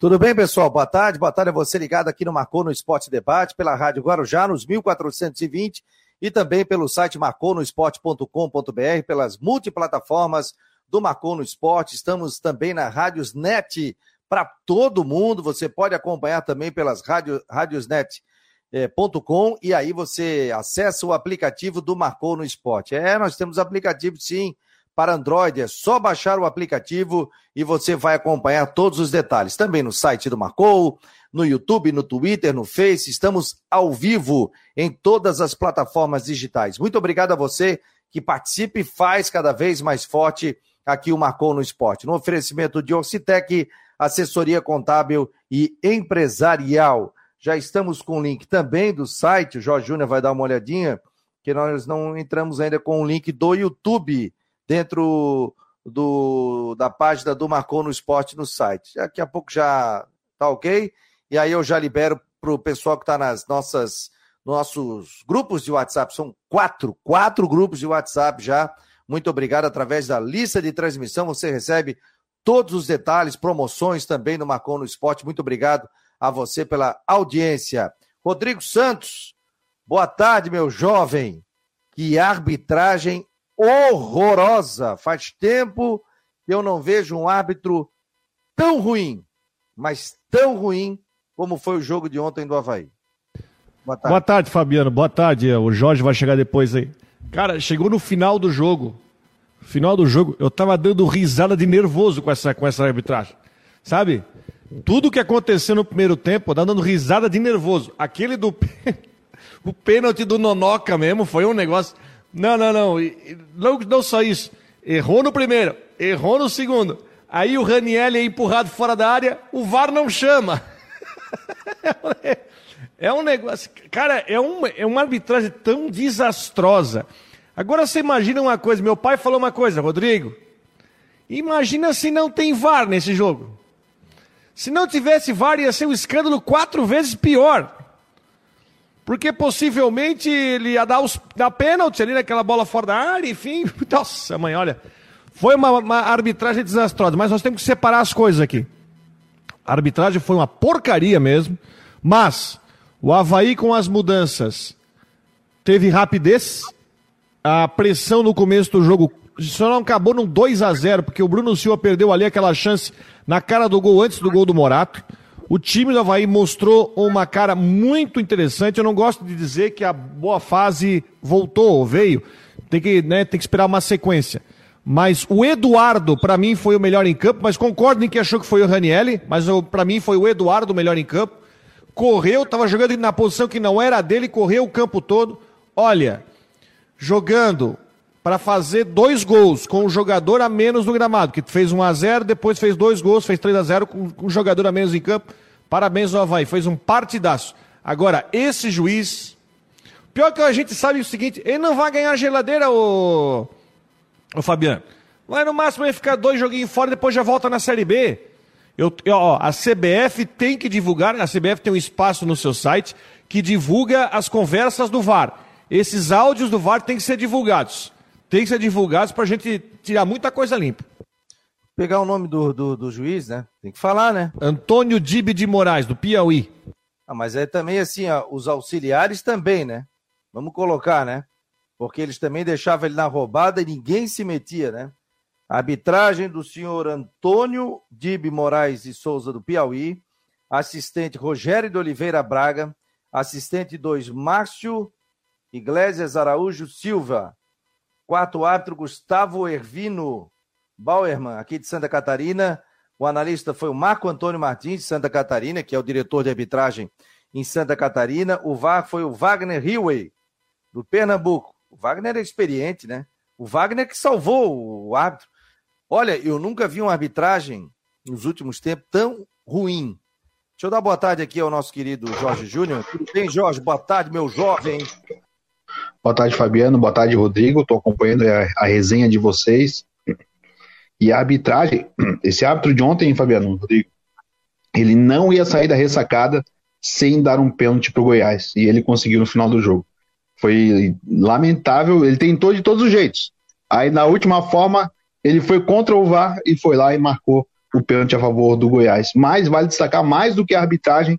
Tudo bem, pessoal? Boa tarde. Boa tarde a você ligado aqui no Marcou no Esporte Debate, pela Rádio Guarujá, nos 1420 e também pelo site marconosport.com.br, pelas multiplataformas do Marcou no Esporte. Estamos também na Rádios Net para todo mundo. Você pode acompanhar também pelas rádio, radiosnet.com e aí você acessa o aplicativo do Marcou no Esporte. É, nós temos aplicativo sim para Android. É só baixar o aplicativo e você vai acompanhar todos os detalhes. Também no site do Marcou, no YouTube, no Twitter, no Face. Estamos ao vivo em todas as plataformas digitais. Muito obrigado a você que participe e faz cada vez mais forte aqui o Marcou no Esporte. No oferecimento de Orcitec, assessoria contábil e empresarial. Já estamos com o link também do site, o Jorge Júnior vai dar uma olhadinha, que nós não entramos ainda com o link do YouTube dentro do, da página do Marcou no Esporte no site. Daqui a pouco já tá ok. E aí eu já libero para o pessoal que está nas nossas nossos grupos de WhatsApp. São quatro, quatro grupos de WhatsApp já. Muito obrigado. Através da lista de transmissão, você recebe todos os detalhes, promoções também no Marcou no Esporte. Muito obrigado a você pela audiência. Rodrigo Santos, boa tarde, meu jovem. Que arbitragem horrorosa. Faz tempo que eu não vejo um árbitro tão ruim, mas tão ruim como foi o jogo de ontem do Havaí. Boa tarde. Boa tarde, Fabiano. Boa tarde. O Jorge vai chegar depois aí. Cara, chegou no final do jogo. Final do jogo, eu tava dando risada de nervoso com essa, com essa arbitragem. Sabe? Tudo que aconteceu no primeiro tempo, dando risada de nervoso. Aquele do. o pênalti do Nonoca mesmo foi um negócio. Não, não, não. Não, não só isso. Errou no primeiro, errou no segundo. Aí o Raniel é empurrado fora da área, o VAR não chama. é um negócio. Cara, é uma, é uma arbitragem tão desastrosa. Agora você imagina uma coisa: meu pai falou uma coisa, Rodrigo. Imagina se não tem VAR nesse jogo. Se não tivesse VAR, ia ser um escândalo quatro vezes pior porque possivelmente ele ia dar, os, dar pênalti ali naquela bola fora da área, enfim. Nossa, mãe, olha. Foi uma, uma, arbitragem desastrosa, mas nós temos que separar as coisas aqui. A arbitragem foi uma porcaria mesmo, mas o Havaí com as mudanças teve rapidez, a pressão no começo do jogo só não acabou num 2 a 0 porque o Bruno Silva perdeu ali aquela chance na cara do gol antes do gol do Morato. O time do Havaí mostrou uma cara muito interessante. Eu não gosto de dizer que a boa fase voltou, veio. Tem que, né, tem que esperar uma sequência. Mas o Eduardo, para mim, foi o melhor em campo. Mas concordo em que achou que foi o Ranielli. Mas para mim foi o Eduardo o melhor em campo. Correu, estava jogando na posição que não era dele, correu o campo todo. Olha, jogando para fazer dois gols com um jogador a menos no gramado, que fez 1 a 0 depois fez dois gols, fez 3 a 0 com, com um jogador a menos em campo. Parabéns ao Havaí, fez um partidaço. Agora, esse juiz. Pior que a gente sabe o seguinte: ele não vai ganhar geladeira, o, o Fabiano. Vai no máximo ele ficar dois joguinhos fora depois já volta na Série B. Eu, ó, a CBF tem que divulgar, a CBF tem um espaço no seu site que divulga as conversas do VAR. Esses áudios do VAR têm que ser divulgados tem que ser divulgados para a gente tirar muita coisa limpa. Pegar o nome do, do, do, juiz, né? Tem que falar, né? Antônio Dibe de Moraes, do Piauí. Ah, mas é também assim, ó, os auxiliares também, né? Vamos colocar, né? Porque eles também deixavam ele na roubada e ninguém se metia, né? A arbitragem do senhor Antônio Dibe Moraes de Souza, do Piauí. Assistente Rogério de Oliveira Braga. Assistente 2, Márcio Iglesias Araújo Silva. Quarto árbitro, Gustavo Ervino Bauerman, aqui de Santa Catarina. O analista foi o Marco Antônio Martins, de Santa Catarina, que é o diretor de arbitragem em Santa Catarina. O VAR foi o Wagner Hillway, do Pernambuco. O Wagner é experiente, né? O Wagner que salvou o árbitro. Olha, eu nunca vi uma arbitragem nos últimos tempos tão ruim. Deixa eu dar boa tarde aqui ao nosso querido Jorge Júnior. Tudo bem, Jorge? Boa tarde, meu jovem. Boa tarde, Fabiano. Boa tarde, Rodrigo. Estou acompanhando a, a, resenha de vocês. E a arbitragem, esse árbitro de ontem, Fabiano, Rodrigo, ele não ia sair da ressacada sem dar um pênalti para o Goiás. E ele conseguiu no final do jogo. Foi lamentável. Ele tentou de todos os jeitos. Aí, na última forma, ele foi contra o VAR e foi lá e marcou o pênalti a favor do Goiás. Mas vale destacar mais do que a arbitragem,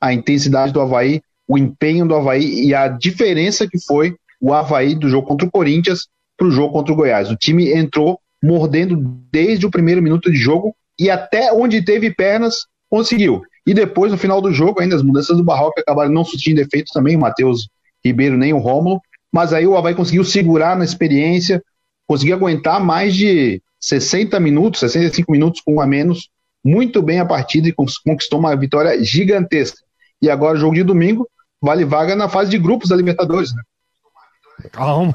a intensidade do Havaí, o empenho do Havaí e a diferença que foi o Havaí do jogo contra o Corinthians para o jogo contra o Goiás. O time entrou mordendo desde o primeiro minuto de jogo e até onde teve pernas, conseguiu. E depois, no final do jogo, ainda as mudanças do Barroco acabaram não surtindo efeitos também, o Matheus Ribeiro nem o Rômulo, mas aí o Havaí conseguiu segurar na experiência, conseguiu aguentar mais de 60 minutos, 65 minutos com um a menos, muito bem a partida e conquistou uma vitória gigantesca. E agora, jogo de domingo, vale vaga na fase de grupos da Libertadores, né? Calma.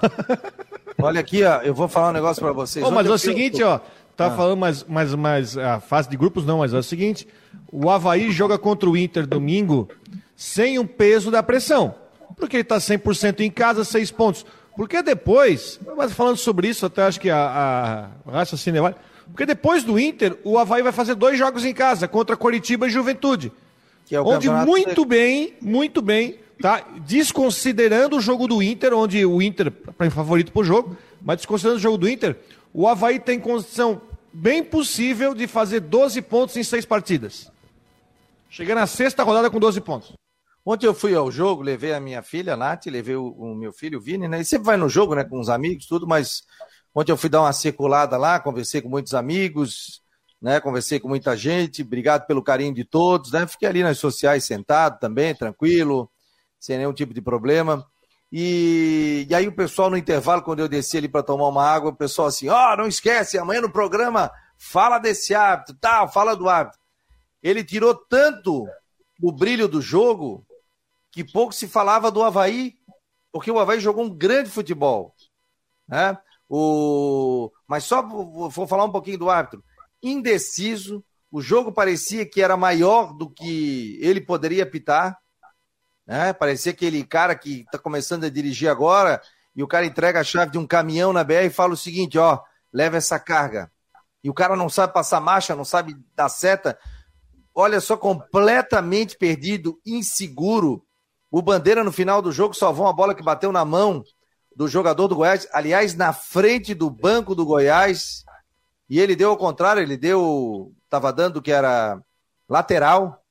Olha aqui, ó, eu vou falar um negócio para vocês. Oh, mas é o seguinte, ó, tá ah. falando mais, mais, mais a fase de grupos não, mas é o seguinte, o Havaí joga contra o Inter domingo sem o peso da pressão, porque ele tá 100% em casa, seis pontos. Porque depois, mas falando sobre isso, até acho que a, a raciocínio vale, porque depois do Inter, o Havaí vai fazer dois jogos em casa, contra Coritiba e Juventude. É onde muito bem, muito bem, tá? Desconsiderando o jogo do Inter, onde o Inter é favorito pro jogo, mas desconsiderando o jogo do Inter, o Havaí tem condição bem possível de fazer 12 pontos em seis partidas. Chegando na sexta rodada com 12 pontos. Ontem eu fui ao jogo, levei a minha filha, a Nath, levei o, o, meu filho, o Vini, né? Ele sempre vai no jogo, né, com os amigos, tudo, mas ontem eu fui dar uma circulada lá, conversei com muitos amigos, né? Conversei com muita gente, obrigado pelo carinho de todos, né? Fiquei ali nas sociais sentado também, tranquilo, sem nenhum tipo de problema. E, e aí o pessoal no intervalo, quando eu desci ali para tomar uma água, o pessoal assim, ó, oh, não esquece, amanhã no programa fala desse hábito, tal, fala do hábito. Ele tirou tanto o brilho do jogo que pouco se falava do Havaí, porque o Havaí jogou um grande futebol. Né? O... Mas só vou falar um pouquinho do árbitro. Indeciso, o jogo parecia que era maior do que ele poderia apitar. Né? Parecia aquele cara que está começando a dirigir agora e o cara entrega a chave de um caminhão na BR e fala o seguinte: ó, leva essa carga. E o cara não sabe passar marcha, não sabe dar seta. Olha só, completamente perdido, inseguro. O Bandeira, no final do jogo, salvou uma bola que bateu na mão do jogador do Goiás, aliás, na frente do banco do Goiás. E ele deu ao contrário, ele deu. Estava dando que era lateral.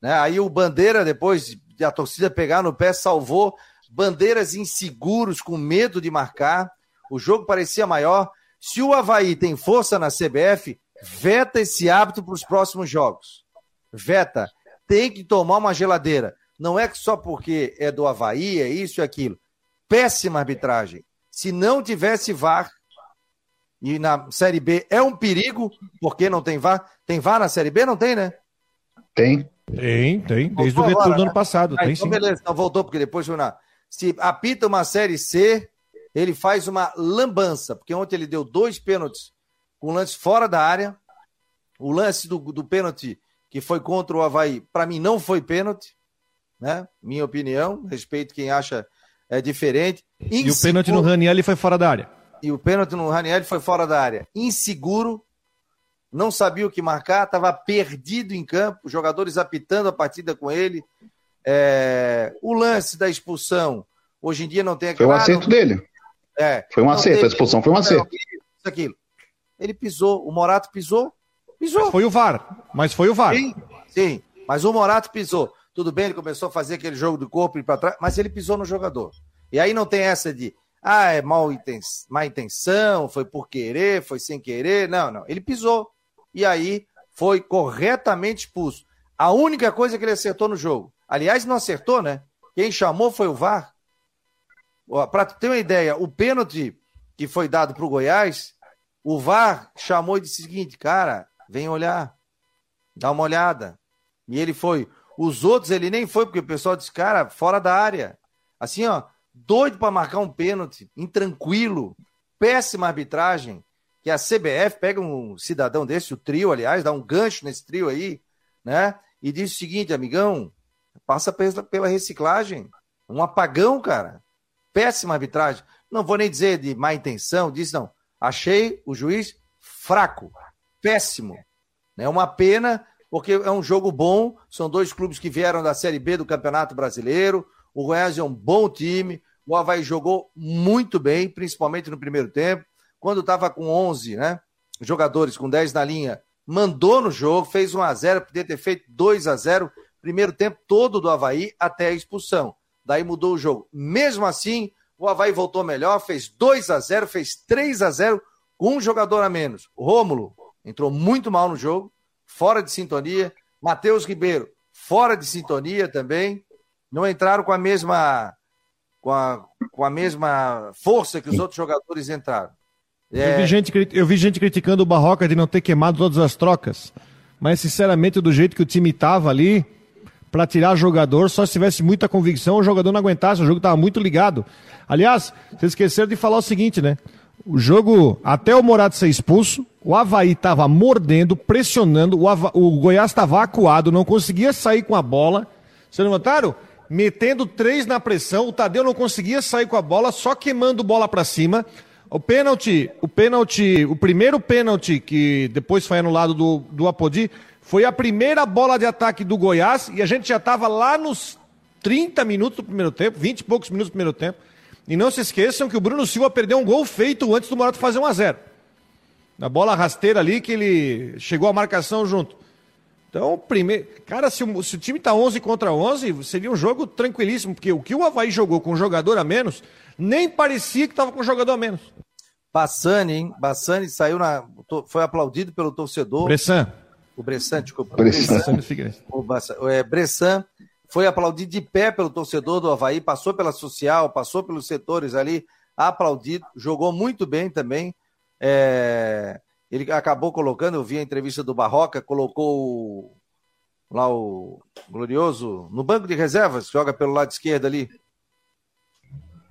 Né? Aí o Bandeira, depois a torcida pegar no pé, salvou. Bandeiras inseguros, com medo de marcar. O jogo parecia maior. Se o Havaí tem força na CBF, veta esse hábito para os próximos jogos. Veta. Tem que tomar uma geladeira. Não é só porque é do Havaí, é isso e aquilo. Péssima arbitragem. Se não tivesse VAR, e na Série B é um perigo, porque não tem VAR. Tem VAR na Série B? Não tem, né? Tem. Tem, tem. Desde o retorno do ano passado. Ah, tem então sim. Beleza, então voltou, porque depois na... se apita uma Série C, ele faz uma lambança, porque ontem ele deu dois pênaltis com lance fora da área. O lance do, do pênalti que foi contra o Havaí, para mim não foi pênalti, né? Minha opinião, respeito quem acha é diferente. Inseguro, e o pênalti no Raniel foi fora da área. E o pênalti no Raniel foi fora da área. Inseguro, não sabia o que marcar, estava perdido em campo, jogadores apitando a partida com ele. É, o lance da expulsão, hoje em dia não tem Foi um acerto dele. É, foi um acerto, teve... a expulsão foi um acerto. Isso, aquilo. Ele pisou, o Morato pisou, pisou. Mas foi o VAR, mas foi o VAR. Sim, sim, mas o Morato pisou. Tudo bem, ele começou a fazer aquele jogo do corpo e para trás, mas ele pisou no jogador. E aí não tem essa de, ah, é mal intenção, má intenção, foi por querer, foi sem querer. Não, não. Ele pisou e aí foi corretamente expulso. A única coisa que ele acertou no jogo. Aliás, não acertou, né? Quem chamou foi o VAR. Para ter uma ideia, o pênalti que foi dado para o Goiás, o VAR chamou e disse o seguinte: cara, vem olhar, dá uma olhada. E ele foi. Os outros ele nem foi, porque o pessoal disse, cara, fora da área. Assim, ó, doido para marcar um pênalti, intranquilo, péssima arbitragem que a CBF pega um cidadão desse, o trio, aliás, dá um gancho nesse trio aí, né? E diz o seguinte, amigão, passa pela reciclagem. Um apagão, cara. Péssima arbitragem. Não vou nem dizer de má intenção, diz não. Achei o juiz fraco, péssimo. É uma pena, porque é um jogo bom. São dois clubes que vieram da Série B do Campeonato Brasileiro. O Goiás é um bom time. O Havaí jogou muito bem, principalmente no primeiro tempo quando estava com 11 né, jogadores, com 10 na linha, mandou no jogo, fez 1 a 0 podia ter feito 2 a 0 primeiro tempo todo do Havaí até a expulsão. Daí mudou o jogo. Mesmo assim, o Havaí voltou melhor, fez 2 a 0 fez 3 a 0 com um jogador a menos. O Rômulo entrou muito mal no jogo, fora de sintonia. Matheus Ribeiro, fora de sintonia também. Não entraram com a mesma com a, com a mesma força que os outros jogadores entraram. É... Eu, vi gente, eu vi gente criticando o Barroca de não ter queimado todas as trocas. Mas, sinceramente, do jeito que o time estava ali, para tirar jogador, só se tivesse muita convicção, o jogador não aguentasse, o jogo estava muito ligado. Aliás, vocês esqueceram de falar o seguinte, né? O jogo, até o Morato ser expulso, o Havaí estava mordendo, pressionando, o, Hava... o Goiás estava acuado, não conseguia sair com a bola. Vocês notaram? Metendo três na pressão, o Tadeu não conseguia sair com a bola, só queimando bola para cima. O pênalti, o pênalti, o primeiro pênalti que depois foi anulado do, do Apodi, foi a primeira bola de ataque do Goiás e a gente já estava lá nos 30 minutos do primeiro tempo, 20 e poucos minutos do primeiro tempo. E não se esqueçam que o Bruno Silva perdeu um gol feito antes do Morato fazer 1 a 0 Na bola rasteira ali que ele chegou à marcação junto. Então, primeiro, cara, se o, se o time está 11 contra 11, seria um jogo tranquilíssimo, porque o que o Havaí jogou com um jogador a menos, nem parecia que estava com um jogador a menos. Bassani, hein? Bassani saiu na. Foi aplaudido pelo torcedor. Bressan. O Bressan, desculpa. Bressan. O Bressan, é, Bressan foi aplaudido de pé pelo torcedor do Havaí, passou pela social, passou pelos setores ali, aplaudido, jogou muito bem também. É, ele acabou colocando, eu vi a entrevista do Barroca, colocou lá o Glorioso no banco de reservas, joga pelo lado esquerdo ali.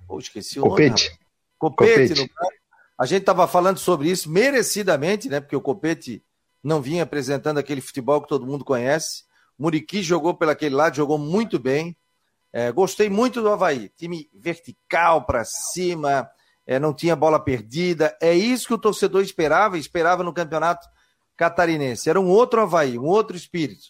Pô, esqueci o Copete. nome. Copete, Copete. no banco. A gente estava falando sobre isso merecidamente, né? Porque o Copete não vinha apresentando aquele futebol que todo mundo conhece. Muriqui jogou pelaquele lado, jogou muito bem. É, gostei muito do Havaí. Time vertical para cima, é, não tinha bola perdida. É isso que o torcedor esperava, esperava no campeonato catarinense. Era um outro Havaí, um outro espírito.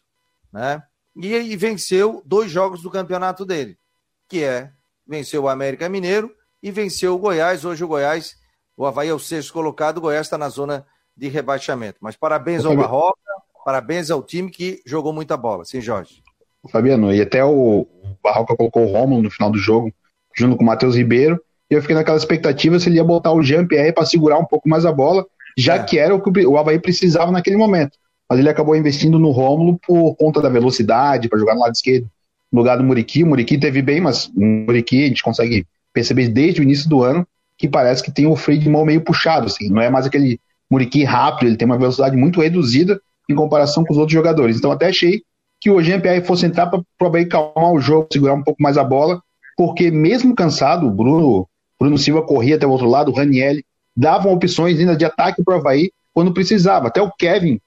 Né? E, e venceu dois jogos do campeonato dele, que é venceu o América Mineiro e venceu o Goiás. Hoje o Goiás, o Havaí é o sexto colocado, o Goiás está na zona de rebaixamento. Mas parabéns ao Barroca, parabéns ao time que jogou muita bola. Sim, Jorge. Fabiano, e até o Barroca colocou o Romulo no final do jogo, junto com o Matheus Ribeiro, e eu fiquei naquela expectativa se ele ia botar o Jean-Pierre para segurar um pouco mais a bola, já é. que era o que o Havaí precisava naquele momento. Mas ele acabou investindo no Rômulo por conta da velocidade, para jogar no lado esquerdo, no lugar do Muriqui. O Muriqui teve bem, mas o Muriqui a gente consegue perceber desde o início do ano que parece que tem o freio de mão meio puxado, assim, não é mais aquele Muriqui rápido, ele tem uma velocidade muito reduzida em comparação com os outros jogadores. Então até achei que o GMPR fosse entrar para calmar o jogo, segurar um pouco mais a bola, porque mesmo cansado, o Bruno, Bruno Silva corria até o outro lado, o Ranielli davam opções ainda de ataque para o Havaí quando precisava. Até o Kevin,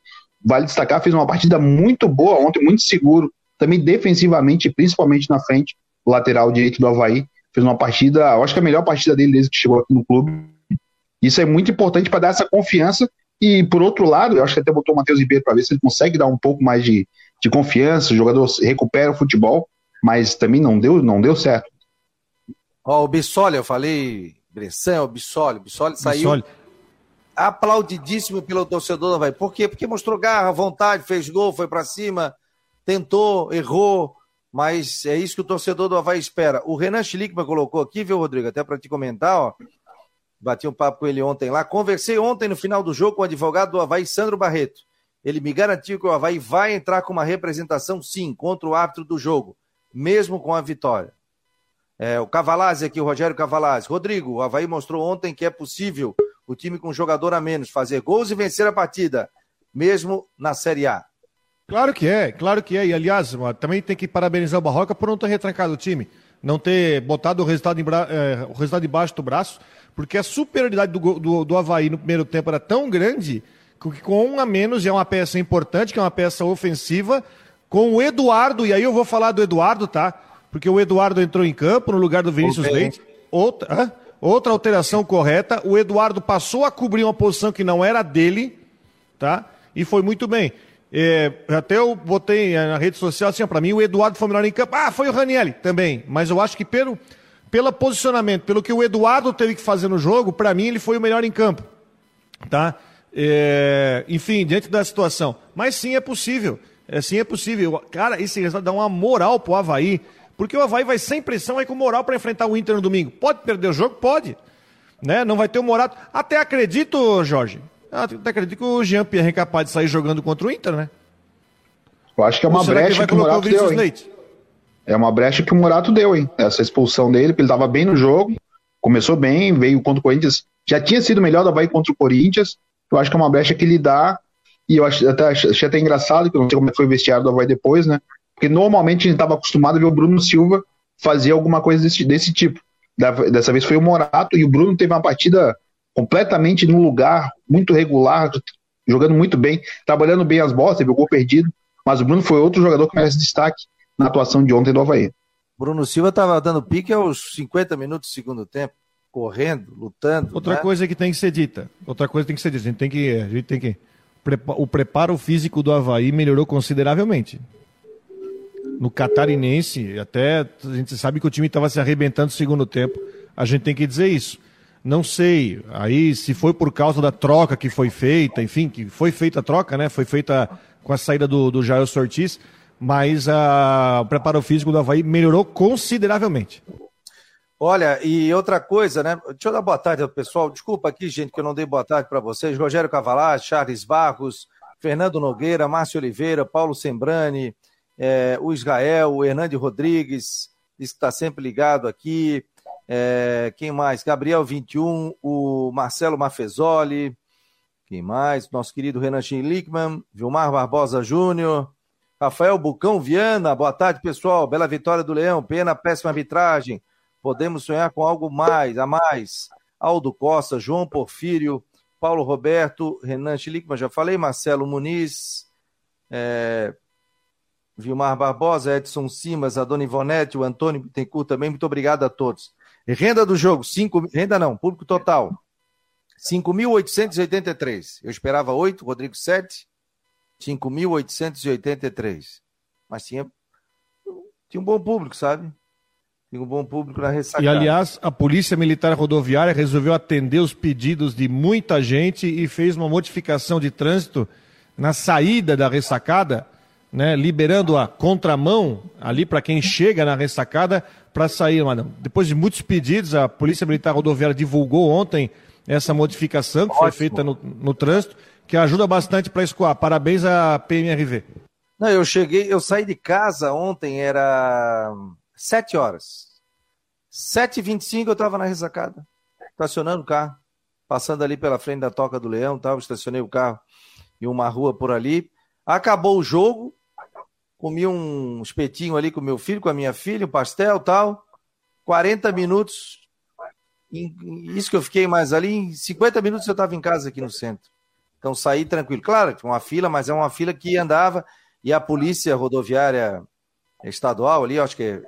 vale destacar, fez uma partida muito boa ontem, muito seguro, também defensivamente, principalmente na frente, lateral direito do Havaí. Fez uma partida, eu acho que a melhor partida dele desde que chegou aqui no clube. Isso é muito importante para dar essa confiança. E, por outro lado, eu acho que até botou o Matheus Ribeiro para ver se ele consegue dar um pouco mais de, de confiança, o jogador recupera o futebol, mas também não deu, não deu certo. Ó, o Bissoli, eu falei, Bressan, o Bissoli, o Bissoli saiu Bissoli. aplaudidíssimo pelo torcedor do Havaí. Por quê? Porque mostrou garra, vontade, fez gol, foi para cima, tentou, errou, mas é isso que o torcedor do Havaí espera. O Renan Schlickman colocou aqui, viu, Rodrigo, até para te comentar, ó, Bati um papo com ele ontem lá. Conversei ontem no final do jogo com o advogado do Havaí, Sandro Barreto. Ele me garantiu que o Havaí vai entrar com uma representação, sim, contra o árbitro do jogo, mesmo com a vitória. É, o Cavalazzi aqui, o Rogério Cavalazzi. Rodrigo, o Havaí mostrou ontem que é possível o time com um jogador a menos fazer gols e vencer a partida, mesmo na Série A. Claro que é, claro que é. E aliás, também tem que parabenizar o Barroca por não ter retrancado o time, não ter botado o resultado, em bra... é, o resultado debaixo do braço porque a superioridade do, do, do Havaí no primeiro tempo era tão grande que com um a menos é uma peça importante, que é uma peça ofensiva, com o Eduardo, e aí eu vou falar do Eduardo, tá? Porque o Eduardo entrou em campo no lugar do Vinícius okay. Leite. Outra, outra alteração correta, o Eduardo passou a cobrir uma posição que não era dele, tá? E foi muito bem. É, até eu botei na rede social assim, para mim o Eduardo foi melhor em campo. Ah, foi o Ranielli também. Mas eu acho que pelo, pelo posicionamento, pelo que o Eduardo teve que fazer no jogo, para mim ele foi o melhor em campo. Tá? É, enfim, diante da situação. Mas sim é possível. É, sim é possível. Cara, esse resultado dá uma moral pro Havaí. Porque o Havaí vai sem pressão, vai com moral para enfrentar o Inter no domingo. Pode perder o jogo? Pode. Né? Não vai ter o Morato. Até acredito, Jorge. Até acredito que o Jean Pierre é capaz de sair jogando contra o Inter, né? Eu acho que é uma brecha que, que o Morato deu, hein? É uma brecha que o Morato deu, hein? Essa expulsão dele, porque ele estava bem no jogo, começou bem, veio contra o Corinthians, já tinha sido melhor da Havaí contra o Corinthians. Eu acho que é uma brecha que ele dá, e eu acho, até, achei até engraçado, que eu não sei como é foi o vestiário do Havaí depois, né? Porque normalmente a gente estava acostumado a ver o Bruno Silva fazer alguma coisa desse, desse tipo. Dessa vez foi o Morato, e o Bruno teve uma partida completamente no lugar, muito regular, jogando muito bem, trabalhando bem as bolas, teve o gol perdido. Mas o Bruno foi outro jogador que merece destaque na atuação de ontem do Havaí. Bruno Silva estava dando pique aos 50 minutos do segundo tempo, correndo, lutando. Outra né? coisa que tem que ser dita. Outra coisa que tem que ser dita. A gente tem que. A gente tem que o preparo físico do Havaí melhorou consideravelmente. No catarinense, até a gente sabe que o time estava se arrebentando no segundo tempo. A gente tem que dizer isso. Não sei, aí se foi por causa da troca que foi feita, enfim, que foi feita a troca, né? Foi feita com a saída do, do Jair Ortiz, mas a, o preparo físico do Havaí melhorou consideravelmente. Olha, e outra coisa, né? Deixa eu dar boa tarde ao pessoal. Desculpa aqui, gente, que eu não dei boa tarde para vocês. Rogério Cavalar, Charles Barros, Fernando Nogueira, Márcio Oliveira, Paulo Sembrani, é, o Israel, o Hernande Rodrigues, que está sempre ligado aqui. É, quem mais? Gabriel 21, o Marcelo Mafezoli, quem mais? Nosso querido Renan Lickman, Vilmar Barbosa Júnior, Rafael Bucão Viana, boa tarde, pessoal. Bela vitória do Leão, pena, péssima arbitragem. Podemos sonhar com algo mais, a mais. Aldo Costa, João Porfírio, Paulo Roberto, Renan Schlickman, já falei, Marcelo Muniz, é, Vilmar Barbosa, Edson Simas, a Dona Ivonete, o Antônio Bittencourt também, muito obrigado a todos. Renda do jogo, cinco, renda não, público total, 5.883. Eu esperava 8, Rodrigo 7. 5.883. Mas tinha, tinha um bom público, sabe? Tinha um bom público na ressacada. E, aliás, a Polícia Militar Rodoviária resolveu atender os pedidos de muita gente e fez uma modificação de trânsito na saída da ressacada, né, liberando a contramão ali para quem chega na ressacada para sair. Depois de muitos pedidos, a Polícia Militar Rodoviária divulgou ontem essa modificação que Ótimo. foi feita no, no trânsito, que ajuda bastante para escoar. Parabéns à PMRV. Não, eu cheguei, eu saí de casa ontem, era 7 horas. 7h25 eu estava na ressacada, estacionando o carro, passando ali pela frente da Toca do Leão, tal, estacionei o carro em uma rua por ali. Acabou o jogo, comi um espetinho ali com meu filho, com a minha filha, um pastel tal. 40 minutos, isso que eu fiquei mais ali, em 50 minutos eu estava em casa aqui no centro. Então saí tranquilo. Claro, tinha uma fila, mas é uma fila que andava e a polícia rodoviária estadual ali, acho que é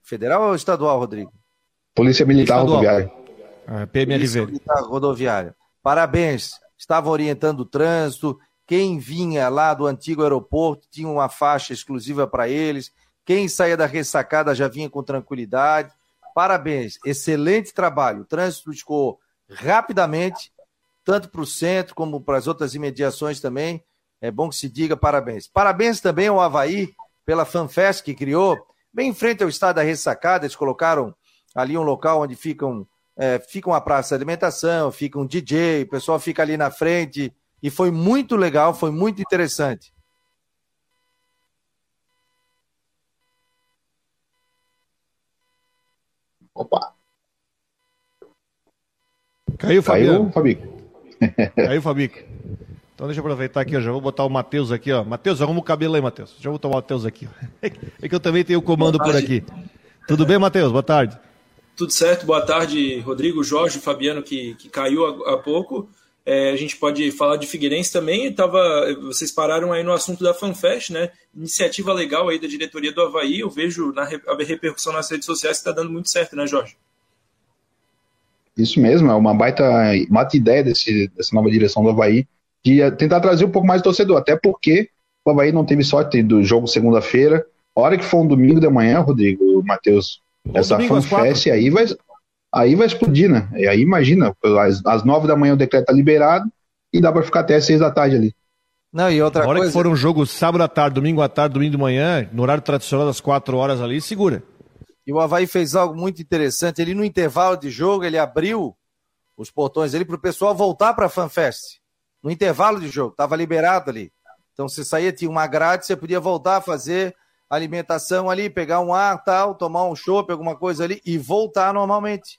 federal ou estadual, Rodrigo? Polícia Militar estadual. Rodoviária. Ah, PMLV. Polícia Militar Rodoviária. Parabéns. Estava orientando o trânsito. Quem vinha lá do antigo aeroporto tinha uma faixa exclusiva para eles. Quem saía da ressacada já vinha com tranquilidade. Parabéns, excelente trabalho. O trânsito escoou rapidamente, tanto para o centro como para as outras imediações também. É bom que se diga parabéns. Parabéns também ao Havaí pela FanFest que criou, bem em frente ao estado da Ressacada. Eles colocaram ali um local onde ficam, é, fica praça de alimentação, fica um DJ, o pessoal fica ali na frente. E foi muito legal, foi muito interessante. Opa. Caiu, Fabiano. Caiu, Fabico. Caiu, Fabico. Então deixa eu aproveitar aqui, ó, já vou botar o Matheus aqui, ó. Matheus, arruma o cabelo aí, Matheus. Já vou botar o Matheus aqui, ó. É que eu também tenho o comando por aqui. Tudo bem, Matheus? Boa tarde. Tudo certo, boa tarde, Rodrigo, Jorge, Fabiano, que, que caiu há, há pouco. É, a gente pode falar de Figueirense também. Tava, vocês pararam aí no assunto da FanFest, né? Iniciativa legal aí da diretoria do Havaí. Eu vejo na a repercussão nas redes sociais que está dando muito certo, né, Jorge? Isso mesmo, é uma baita, baita ideia desse, dessa nova direção do Havaí de tentar trazer um pouco mais de torcedor, até porque o Havaí não teve sorte do jogo segunda-feira. A hora que for um domingo de manhã, Rodrigo, Matheus, essa FanFest aí vai, aí vai explodir, né? E aí imagina, às, às nove da manhã o decreto está liberado, e dá para ficar até as seis da tarde ali. Não, e outra a hora coisa... que for um jogo sábado à tarde, domingo à tarde, domingo de manhã, no horário tradicional das quatro horas ali, segura. E o Havaí fez algo muito interessante. Ele, no intervalo de jogo, ele abriu os portões ali para o pessoal voltar para a FanFest. No intervalo de jogo, estava liberado ali. Então, você saía, tinha uma grade, você podia voltar a fazer alimentação ali, pegar um ar, tal, tomar um chopp, alguma coisa ali e voltar normalmente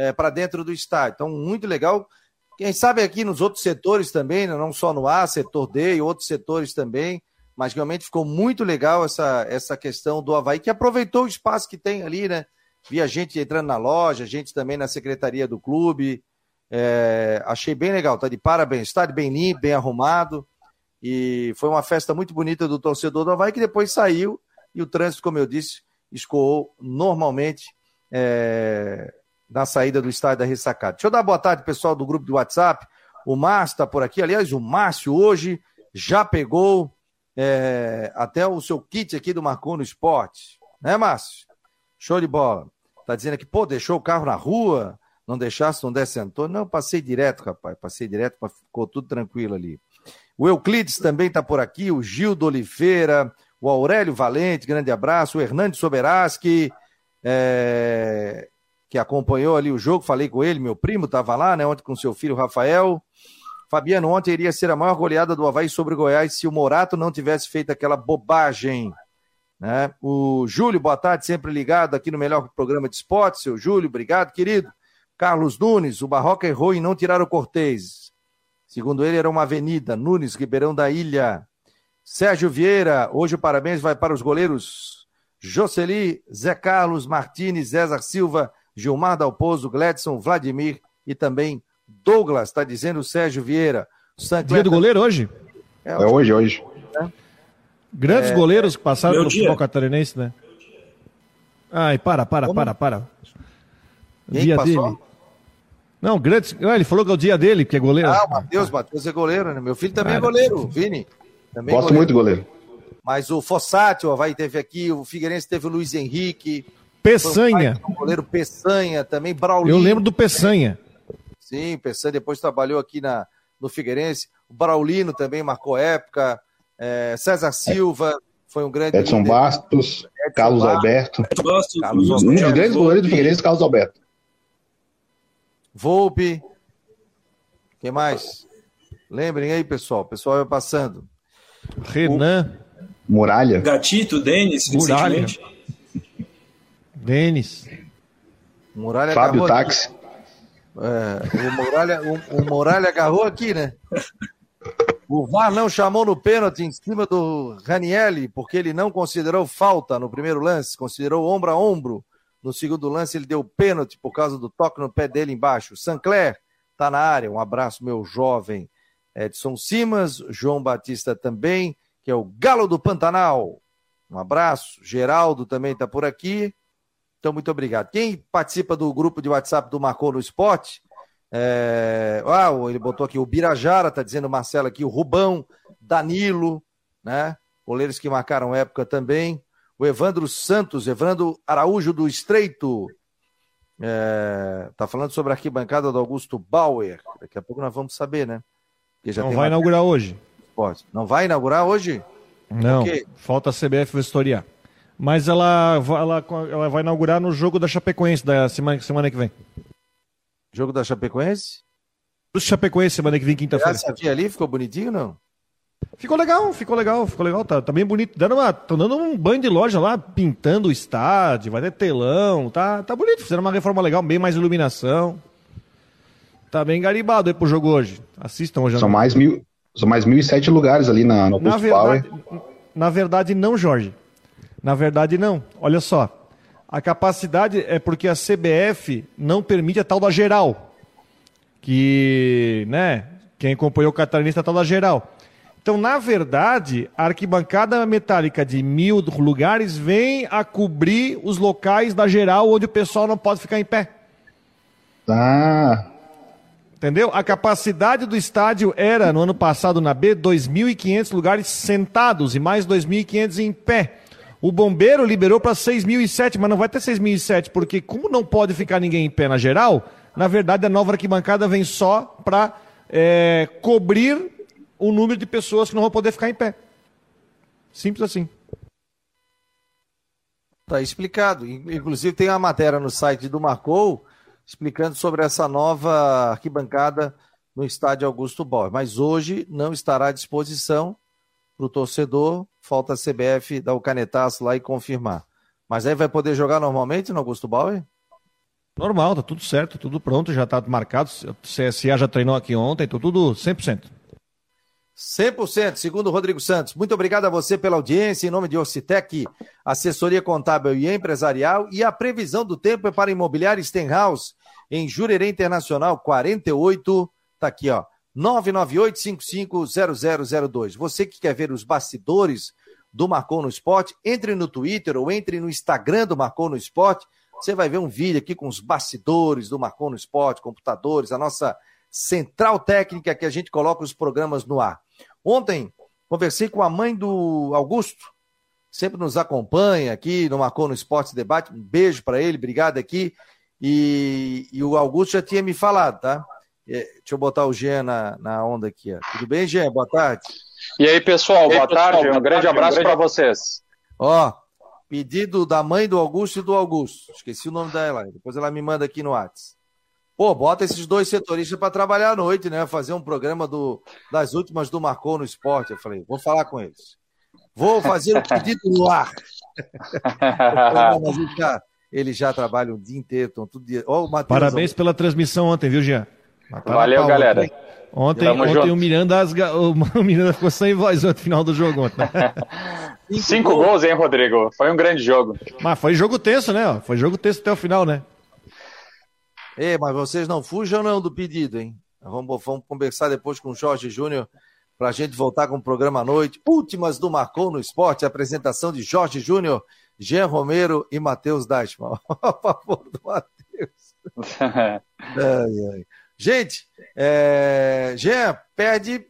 é, para dentro do estádio. Então, muito legal. Quem sabe aqui nos outros setores também, né, não só no A, setor D e outros setores também, mas realmente ficou muito legal essa, essa questão do Havaí, que aproveitou o espaço que tem ali, né? Via gente entrando na loja, gente também na secretaria do clube. É, achei bem legal, tá de parabéns. Estádio bem limpo, bem arrumado. E foi uma festa muito bonita do torcedor do Havaí, que depois saiu e o trânsito, como eu disse, escoou normalmente é, na saída do estádio da Ressacada. Deixa eu dar boa tarde, pessoal do grupo do WhatsApp. O Márcio está por aqui. Aliás, o Márcio hoje já pegou é, até o seu kit aqui do Marcou no Esporte. Né, Márcio? Show de bola. Tá dizendo aqui, pô, deixou o carro na rua, não deixasse, não desse Antônio. Não, passei direto, rapaz. Passei direto, ficou tudo tranquilo ali. O Euclides também está por aqui, o Gildo Oliveira, o Aurélio Valente, grande abraço, o Hernandes Soberaski, é, que acompanhou ali o jogo, falei com ele, meu primo estava lá, né, ontem com seu filho Rafael. Fabiano, ontem iria ser a maior goleada do Havaí sobre o Goiás se o Morato não tivesse feito aquela bobagem. Né? O Júlio, boa tarde, sempre ligado aqui no melhor programa de esporte. Seu Júlio, obrigado, querido. Carlos Nunes, o Barroca errou em não tirar o Cortez. Segundo ele, era uma avenida. Nunes, Ribeirão da Ilha. Sérgio Vieira, hoje o parabéns vai para os goleiros Jocely, Zé Carlos, Martins, César Silva, Gilmar Dalpozo, Gledson, Vladimir e também Douglas, está dizendo o Sérgio Vieira. O Dia do goleiro hoje? É, é hoje, hoje. É. Grandes é, goleiros que passaram pelo futebol catarinense, né? Ai, para, para, Como? para, para. Quem dia passou? dele. Não, grandes. Ah, ele falou que é o dia dele, que é goleiro. Ah, o Matheus, Matheus é goleiro, né? Meu filho também é goleiro, Vini. Também Gosto goleiro. muito do goleiro. Mas o Fossati, o Havaí teve aqui, o Figueirense teve o Luiz Henrique. Peçanha. O goleiro Peçanha, também Braulino. Eu lembro do Peçanha. Sim, Peçanha depois trabalhou aqui na, no Figueirense. O Braulino também marcou época. É, César Silva foi um grande. Edson líder. Bastos, Edson Carlos Bastos. Alberto. Carlos um dos grandes goleiros do Figueirense, Carlos Alberto. Volpe. Quem mais? Lembrem aí, pessoal. O pessoal vai passando. Renan. O... Muralha. Gatito, Denis, Muralha. Denis. Muralha Fábio Táxi. É, o, Muralha, o, o Muralha agarrou aqui, né? O VAR não chamou no pênalti em cima do Ranielli, porque ele não considerou falta no primeiro lance, considerou ombro a ombro. No segundo lance, ele deu pênalti por causa do toque no pé dele embaixo. Sancler tá na área. Um abraço, meu jovem. Edson Simas, João Batista também, que é o Galo do Pantanal. Um abraço. Geraldo também está por aqui. Então, muito obrigado. Quem participa do grupo de WhatsApp do Marcou no Esporte? É... Ah, ele botou aqui o Birajara, está dizendo o Marcelo aqui, o Rubão, Danilo, né? Goleiros que marcaram época também. O Evandro Santos, Evandro Araújo do Estreito. É... Tá falando sobre a arquibancada do Augusto Bauer. Daqui a pouco nós vamos saber, né? não vai inaugurar hoje. Não vai inaugurar hoje? Não, falta a CBF vistoriar. Mas ela, ela, ela vai inaugurar no jogo da Chapecoense da semana, semana que vem. Jogo da Chapecoense? Do Chapecoense semana que vem, quinta-feira. Você ali? Ficou bonitinho não? Ficou legal, ficou legal, ficou legal, tá, tá bem bonito. Dando uma, tô dando um banho de loja lá, pintando o estádio, vai ter telão, tá, tá bonito. Fizeram uma reforma legal, bem mais iluminação. Tá bem garibado aí pro jogo hoje. Assistam hoje. São mais mil, são mais mil e sete lugares ali na, no na verdade, Power. Na verdade, não, Jorge. Na verdade, não. Olha só. A capacidade é porque a CBF não permite a tal da geral. Que, né? Quem acompanhou o catarinista é a tal da geral. Então, na verdade, a arquibancada metálica de mil lugares vem a cobrir os locais da geral onde o pessoal não pode ficar em pé. Ah, Entendeu? A capacidade do estádio era, no ano passado, na B, 2.500 lugares sentados e mais 2.500 em pé. O bombeiro liberou para 6.007, mas não vai ter 6.007, porque como não pode ficar ninguém em pé na geral, na verdade a nova arquibancada vem só para é, cobrir o número de pessoas que não vão poder ficar em pé. Simples assim. Tá explicado. Inclusive tem uma matéria no site do Marcou explicando sobre essa nova arquibancada no estádio Augusto Bauer. Mas hoje não estará à disposição para o torcedor. Falta a CBF dar o canetaço lá e confirmar. Mas aí vai poder jogar normalmente no Augusto Bauer? Normal, tá tudo certo, tudo pronto, já tá marcado. O CSA já treinou aqui ontem, tô tudo 100%. 100%, segundo o Rodrigo Santos. Muito obrigado a você pela audiência, em nome de Ocitec, assessoria contábil e empresarial. E a previsão do tempo é para imobiliário Stenhouse, em Jurerê Internacional 48, tá aqui, ó, 998-550002. Você que quer ver os bastidores do Marcou no Esporte, entre no Twitter ou entre no Instagram do Marcou no Esporte. Você vai ver um vídeo aqui com os bastidores do Marcou no Esporte, computadores, a nossa central técnica que a gente coloca os programas no ar. Ontem, conversei com a mãe do Augusto, sempre nos acompanha aqui no Marcou no Esporte Debate. Um beijo para ele, obrigado aqui. E, e, o Augusto já tinha me falado, tá? É, deixa eu botar o Jean na, na onda aqui. Ó. Tudo bem, Jean? Boa tarde. E aí, pessoal, boa, aí, pessoal, tarde. Um grande abraço para vocês. Ó, pedido da mãe do Augusto e do Augusto. Esqueci o nome dela. Depois ela me manda aqui no WhatsApp. Pô, bota esses dois setoristas para trabalhar à noite, né? Fazer um programa do, das últimas do Marcou no Esporte. Eu falei, vou falar com eles. Vou fazer o pedido no ar. Mas já, eles já trabalham o dia inteiro, estão tudo dia. Oh, Parabéns pela transmissão ontem, viu, Jean? Valeu, galera. Ontem, ontem o, Miranda, o Miranda ficou sem voz no final do jogo ontem. Né? Cinco, Cinco gols. gols, hein, Rodrigo? Foi um grande jogo. Mas foi jogo tenso, né? Foi jogo tenso até o final, né? É, mas vocês não fujam não do pedido, hein? Vamos, vamos conversar depois com o Jorge Júnior para a gente voltar com o programa à noite. Últimas do Marcou no Esporte, apresentação de Jorge Júnior, Jean Romero e Matheus Dashman. a favor do Matheus. ai, ai. Gente, é... Jean, perde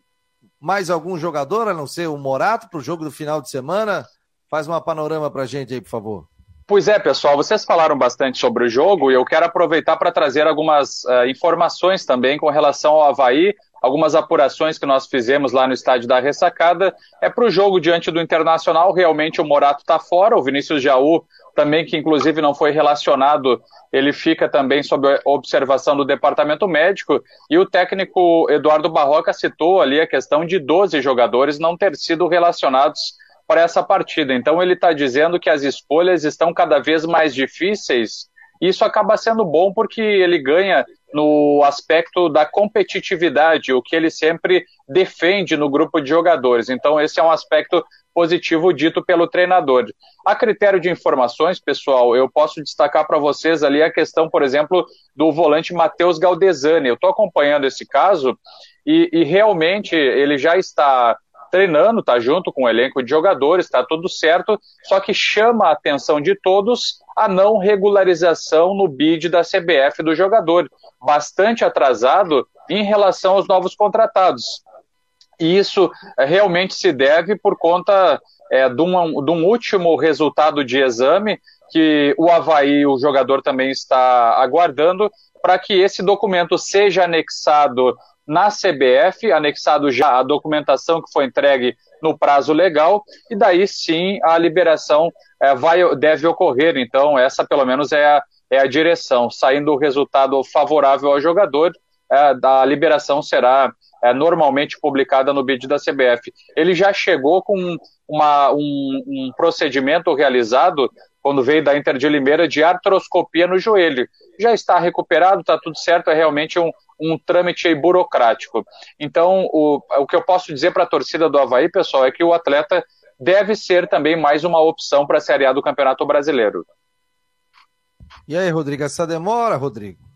mais algum jogador, a não ser o Morato, para o jogo do final de semana? Faz uma panorama para a gente aí, por favor. Pois é, pessoal, vocês falaram bastante sobre o jogo e eu quero aproveitar para trazer algumas uh, informações também com relação ao Havaí, algumas apurações que nós fizemos lá no estádio da Ressacada. É para o jogo diante do Internacional, realmente o Morato está fora, o Vinícius Jaú também, que inclusive não foi relacionado, ele fica também sob observação do departamento médico, e o técnico Eduardo Barroca citou ali a questão de 12 jogadores não ter sido relacionados para essa partida. Então ele está dizendo que as escolhas estão cada vez mais difíceis. E isso acaba sendo bom porque ele ganha no aspecto da competitividade, o que ele sempre defende no grupo de jogadores. Então esse é um aspecto positivo dito pelo treinador. A critério de informações, pessoal, eu posso destacar para vocês ali a questão, por exemplo, do volante Matheus Galdesani. Eu estou acompanhando esse caso e, e realmente ele já está treinando, tá junto com o elenco de jogadores, está tudo certo, só que chama a atenção de todos a não regularização no bid da CBF do jogador, bastante atrasado em relação aos novos contratados. E isso eh, realmente se deve por conta é, de, um, de um último resultado de exame que o Havaí, o jogador também está aguardando, para que esse documento seja anexado na CBF, anexado já a documentação que foi entregue no prazo legal, e daí sim a liberação é, vai, deve ocorrer. Então, essa pelo menos é a, é a direção. Saindo o resultado favorável ao jogador, é, a liberação será é, normalmente publicada no bid da CBF. Ele já chegou com uma, um, um procedimento realizado quando veio da Inter de Limeira de artroscopia no joelho. Já está recuperado, está tudo certo, é realmente um, um trâmite burocrático. Então, o, o que eu posso dizer para a torcida do Havaí, pessoal, é que o atleta deve ser também mais uma opção para a Série A do Campeonato Brasileiro. E aí, Rodrigo, essa demora, Rodrigo?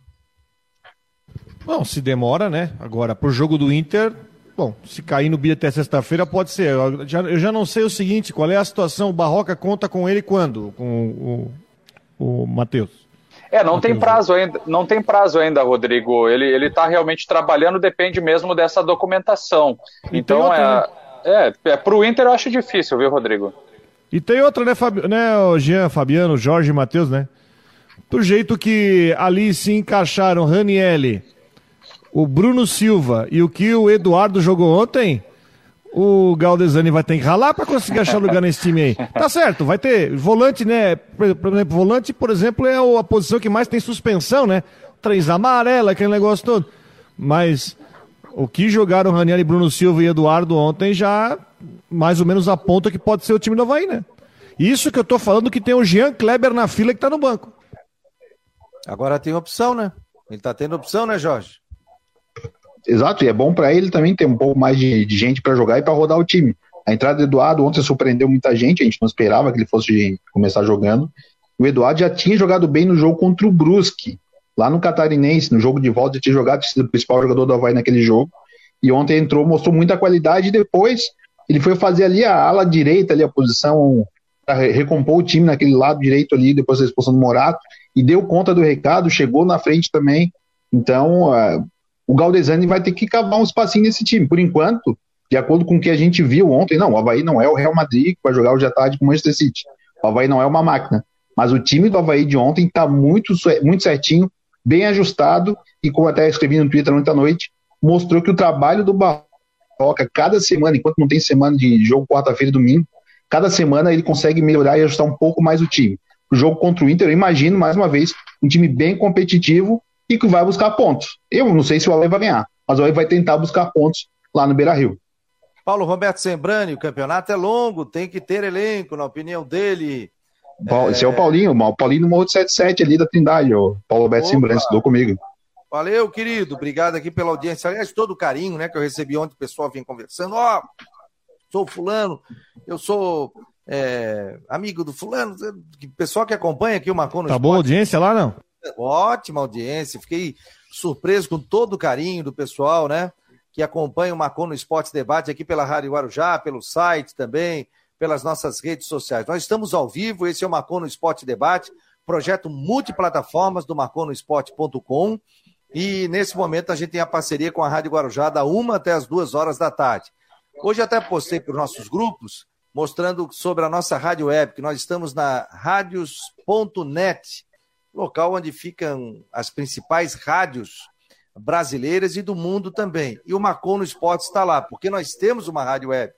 Bom, se demora, né? Agora, pro jogo do Inter, bom, se cair no BIA até sexta-feira, pode ser. Eu já, eu já não sei o seguinte, qual é a situação? O Barroca conta com ele quando? Com o, o Matheus? É, não tem prazo ainda, não tem prazo ainda, Rodrigo. Ele ele está realmente trabalhando, depende mesmo dessa documentação. Então outra, é, né? é, é pro Inter eu acho difícil, viu, Rodrigo? E tem outra, né, Fabi, né, o Jean, Fabiano, Jorge e Matheus, né? Do jeito que ali se encaixaram Ranielli, o Bruno Silva e o que o Eduardo jogou ontem, o Galdesani vai ter que ralar para conseguir achar lugar nesse time aí. Tá certo, vai ter volante, né? Por exemplo, volante, por exemplo, é a posição que mais tem suspensão, né? Três amarela, aquele negócio todo. Mas o que jogaram Raniel, Bruno Silva e Eduardo ontem já mais ou menos aponta que pode ser o time do Havaí, né? Isso que eu tô falando que tem o Jean Kleber na fila que tá no banco. Agora tem opção, né? Ele tá tendo opção, né, Jorge? Exato, e é bom para ele também ter um pouco mais de, de gente para jogar e para rodar o time. A entrada do Eduardo ontem surpreendeu muita gente, a gente não esperava que ele fosse começar jogando. O Eduardo já tinha jogado bem no jogo contra o Brusque, lá no Catarinense, no jogo de volta, ele tinha jogado, tinha sido o principal jogador do Havaí naquele jogo. E ontem entrou, mostrou muita qualidade e depois ele foi fazer ali a ala direita, ali a posição recompor o time naquele lado direito ali, depois da expulsão do Morato, e deu conta do recado, chegou na frente também. Então, uh, o Galdesani vai ter que cavar um espacinho nesse time. Por enquanto, de acordo com o que a gente viu ontem, não, o Havaí não é o Real Madrid que vai jogar hoje à tarde com o Manchester City. O Havaí não é uma máquina. Mas o time do Havaí de ontem está muito, muito certinho, bem ajustado, e como até escrevi no Twitter ontem à noite, mostrou que o trabalho do Barroca, cada semana, enquanto não tem semana de jogo quarta-feira e domingo, cada semana ele consegue melhorar e ajustar um pouco mais o time. O jogo contra o Inter, eu imagino, mais uma vez, um time bem competitivo e que vai buscar pontos. Eu não sei se o Havaí vai ganhar, mas o Havaí vai tentar buscar pontos lá no Beira-Rio. Paulo Roberto Sembrani, o campeonato é longo, tem que ter elenco, na opinião dele. Paulo, é... Esse é o Paulinho, o Paulinho no Morro 77 ali da Trindade, o Paulo Roberto Sembrani, estudou comigo. Valeu, querido, obrigado aqui pela audiência. Aliás, todo o carinho né, que eu recebi ontem, o pessoal vinha conversando. Ó, oh, sou fulano, eu sou é, amigo do fulano, pessoal que acompanha aqui o Marcon no Tá boa audiência lá, não? Ótima audiência, fiquei surpreso com todo o carinho do pessoal, né? Que acompanha o Marcon no Esporte Debate aqui pela Rádio Guarujá, pelo site também, pelas nossas redes sociais. Nós estamos ao vivo, esse é o Marcon no Esporte Debate, projeto multiplataformas do marconosport.com. E nesse momento a gente tem a parceria com a Rádio Guarujá da uma até as duas horas da tarde. Hoje até postei para os nossos grupos mostrando sobre a nossa rádio web, que nós estamos na radios.net, local onde ficam as principais rádios brasileiras e do mundo também. E o Marcon no Esporte está lá, porque nós temos uma rádio web.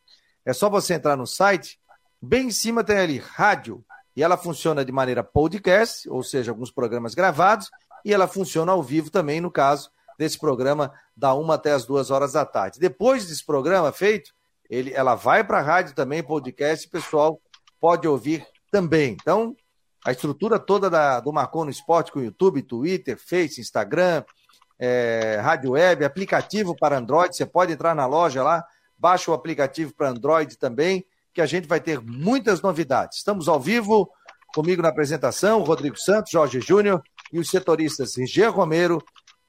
É só você entrar no site, bem em cima tem ali rádio, e ela funciona de maneira podcast, ou seja, alguns programas gravados, e ela funciona ao vivo também, no caso desse programa, da uma até as duas horas da tarde. Depois desse programa feito, ele, ela vai para a rádio também, podcast, o pessoal pode ouvir também. Então, a estrutura toda da, do Marcon no Esporte com YouTube, Twitter, Face, Instagram, é, rádio web, aplicativo para Android. Você pode entrar na loja lá, baixa o aplicativo para Android também, que a gente vai ter muitas novidades. Estamos ao vivo, comigo na apresentação, Rodrigo Santos, Jorge Júnior e os setoristas Rigier Romero,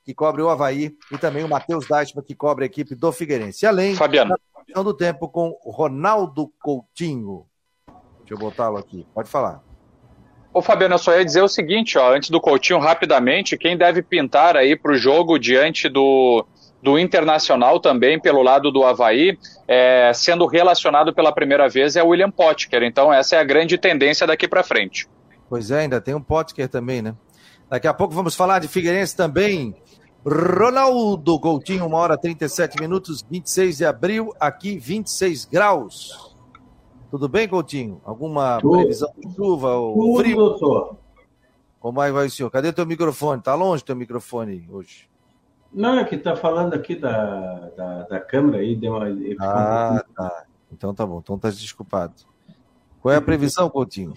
que cobre o Havaí, e também o Matheus Deichmann, que cobre a equipe do Figueirense. Além Fabiano. da do tempo com Ronaldo Coutinho. Deixa eu botá-lo aqui. Pode falar. Ô Fabiano, eu só ia dizer o seguinte, ó, antes do Coutinho, rapidamente, quem deve pintar aí para o jogo diante do, do Internacional também, pelo lado do Havaí, é, sendo relacionado pela primeira vez, é o William Potker. Então essa é a grande tendência daqui para frente. Pois é, ainda tem um Potker também, né? Daqui a pouco vamos falar de Figueirense também. Ronaldo Coutinho, uma hora 37 minutos, 26 de abril, aqui 26 graus. Tudo bem, Coutinho? Alguma Tudo. previsão de chuva ou Tudo, frio? doutor. Como é que vai o senhor? Cadê o teu microfone? Tá longe o teu microfone hoje? Não, é que tá falando aqui da, da, da câmera aí. Deu uma, ah, tá. Então tá bom. Então tá desculpado. Qual é a previsão, Coutinho?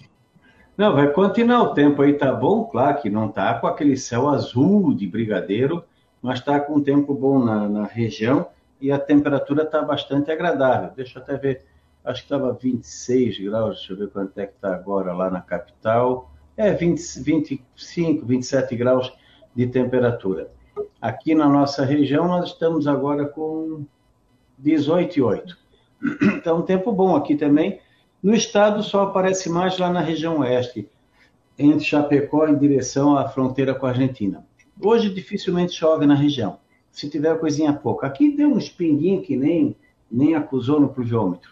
Não, vai continuar o tempo aí, tá bom? Claro que não tá com aquele céu azul de brigadeiro, mas tá com um tempo bom na, na região e a temperatura tá bastante agradável. Deixa eu até ver acho que estava 26 graus, deixa eu ver quanto é que está agora lá na capital. É 20, 25, 27 graus de temperatura. Aqui na nossa região nós estamos agora com 18,8. Então, tempo bom aqui também. No estado só aparece mais lá na região oeste, entre Chapecó em direção à fronteira com a Argentina. Hoje dificilmente chove na região, se tiver coisinha pouca. Aqui deu uns pinguinhos que nem, nem acusou no pluviômetro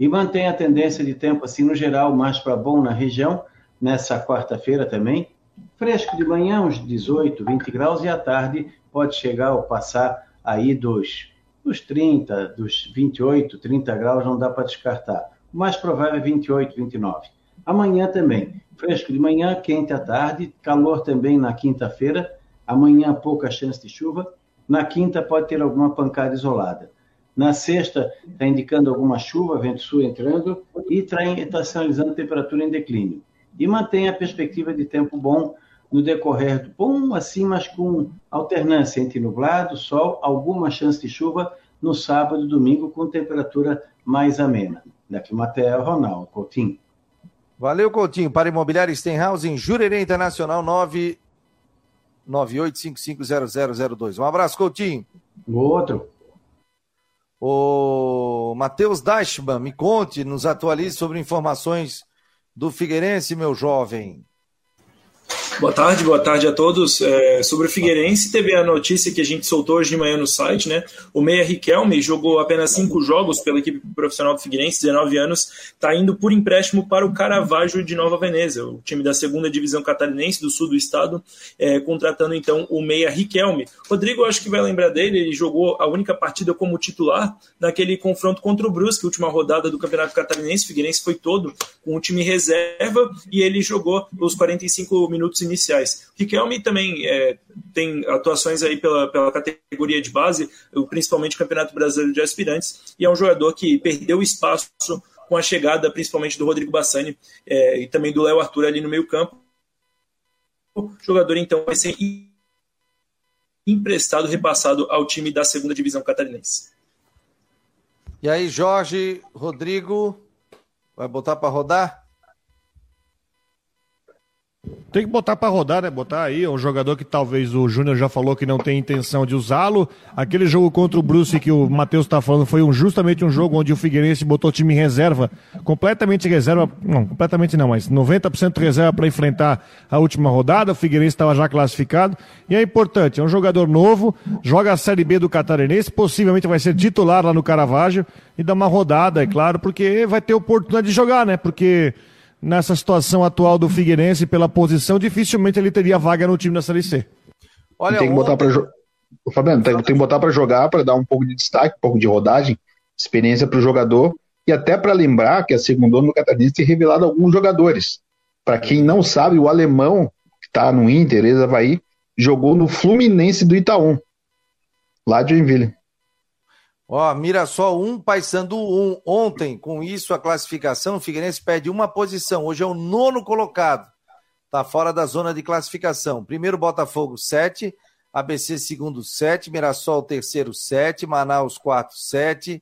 e mantém a tendência de tempo, assim, no geral, mais para bom na região, nessa quarta-feira também, Fresco de manhã, uns 18, 20 graus, e à tarde pode chegar ou passar aí dos, dos 30, dos 28, 30 graus, não dá para descartar. O mais provável é 28, 29. Amanhã também, fresco de manhã, quente à tarde, calor também na quinta-feira. Amanhã, pouca chance de chuva. Na quinta, pode ter alguma pancada isolada. Na sexta, está indicando alguma chuva, vento sul entrando e está sinalizando temperatura em declínio. E mantém a perspectiva de tempo bom no decorrer do bom, assim, mas com alternância entre nublado, sol, alguma chance de chuva no sábado e domingo, com temperatura mais amena. Daqui Matéria, Ronaldo Coutinho. Valeu, Coutinho. Para Imobiliário Stenhouse, em Jurerê Internacional, 998550002. Um abraço, Coutinho. Outro. O Matheus Dashman, me conte, nos atualize sobre informações do Figueirense, meu jovem. Boa tarde, boa tarde a todos. É, sobre o Figueirense, teve a notícia que a gente soltou hoje de manhã no site, né? O Meia Riquelme jogou apenas cinco jogos pela equipe profissional do Figueirense, 19 anos, está indo por empréstimo para o Caravaggio de Nova Veneza, o time da segunda divisão catarinense do sul do estado, é, contratando então o Meia Riquelme. Rodrigo, acho que vai lembrar dele, ele jogou a única partida como titular naquele confronto contra o Brusque, última rodada do Campeonato Catarinense. O Figueirense foi todo com o time reserva e ele jogou os 45 minutos iniciais. O Riquelme também é, tem atuações aí pela, pela categoria de base, principalmente Campeonato Brasileiro de Aspirantes, e é um jogador que perdeu espaço com a chegada principalmente do Rodrigo Bassani é, e também do Léo Arthur ali no meio campo. O jogador então vai ser emprestado, repassado ao time da segunda divisão catarinense. E aí, Jorge, Rodrigo, vai botar para rodar? Tem que botar para rodar, né? Botar aí, é um jogador que talvez o Júnior já falou que não tem intenção de usá-lo. Aquele jogo contra o Bruce que o Matheus está falando foi um, justamente um jogo onde o Figueirense botou time reserva, completamente reserva, não, completamente não, mas 90% reserva para enfrentar a última rodada. O Figueirense estava já classificado. E é importante, é um jogador novo, joga a Série B do Catarinense, possivelmente vai ser titular lá no Caravaggio e dá uma rodada, é claro, porque vai ter oportunidade de jogar, né? Porque nessa situação atual do Figueirense pela posição, dificilmente ele teria vaga no time da Série C. Olha, tem que botar para Fabiano, tem, tem que botar para jogar para dar um pouco de destaque, um pouco de rodagem, experiência para o jogador e até para lembrar que a segunda no Catarinense tem revelado alguns jogadores. Para quem não sabe, o alemão que está no Inter, ex-Havaí, jogou no Fluminense do Itaú, lá de Joinville. Ó, Mirassol 1, Paysandu 1. Ontem, com isso, a classificação, o Figueirense perde uma posição. Hoje é o nono colocado. Tá fora da zona de classificação. Primeiro, Botafogo 7. ABC, segundo, 7. Mirassol, terceiro, 7. Manaus, quarto, 7.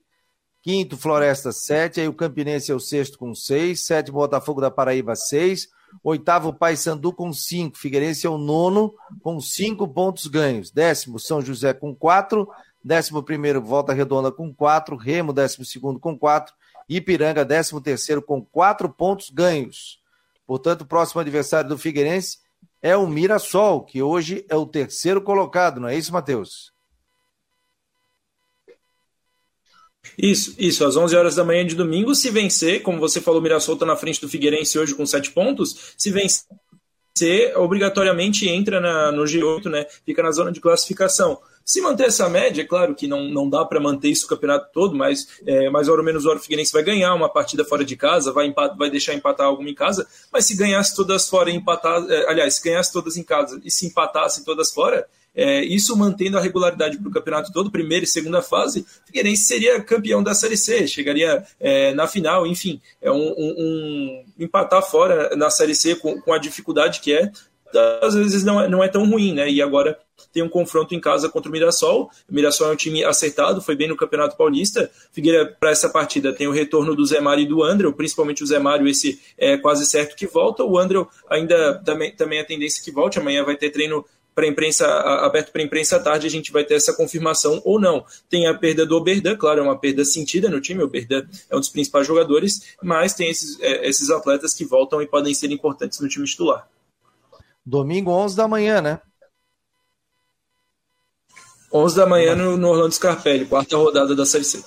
Quinto, Floresta, 7. Aí o Campinense é o sexto com 6. Sétimo, Botafogo da Paraíba, 6. Oitavo, Paysandu com 5. Figueirense é o nono com 5 pontos ganhos. Décimo, São José com 4. Décimo primeiro, Volta Redonda com quatro, Remo, décimo segundo com quatro, Ipiranga, décimo terceiro com quatro pontos ganhos. Portanto, o próximo adversário do Figueirense é o Mirassol, que hoje é o terceiro colocado, não é isso, Matheus? Isso, isso, às 11 horas da manhã de domingo, se vencer, como você falou, o Mirassol está na frente do Figueirense hoje com sete pontos, se vencer, obrigatoriamente entra na, no G8, né? Fica na zona de classificação. Se manter essa média, é claro que não, não dá para manter isso o campeonato todo, mas é, mais ou menos o Figueirense vai ganhar uma partida fora de casa, vai, vai deixar empatar alguma em casa, mas se ganhasse todas fora e empatar, é, aliás, se ganhasse todas em casa e se empatassem todas fora, é, isso mantendo a regularidade para o campeonato todo, primeira e segunda fase, Figueirense seria campeão da Série C, chegaria é, na final, enfim, é um, um, um, empatar fora na Série C com, com a dificuldade que é, às vezes não é, não é tão ruim, né? E agora tem um confronto em casa contra o Mirassol. O Mirassol é um time acertado, foi bem no Campeonato Paulista. Figueira, para essa partida, tem o retorno do Zé Mário e do André, principalmente o Zé Mário, esse é quase certo que volta. O André ainda também, também é a tendência que volte. Amanhã vai ter treino para imprensa aberto para imprensa à tarde, a gente vai ter essa confirmação ou não. Tem a perda do Oberdan, claro, é uma perda sentida no time, o Oberdan é um dos principais jogadores, mas tem esses, é, esses atletas que voltam e podem ser importantes no time titular. Domingo, 11 da manhã, né? 11 da manhã no, no Orlando Scarpelli, quarta rodada da Série C.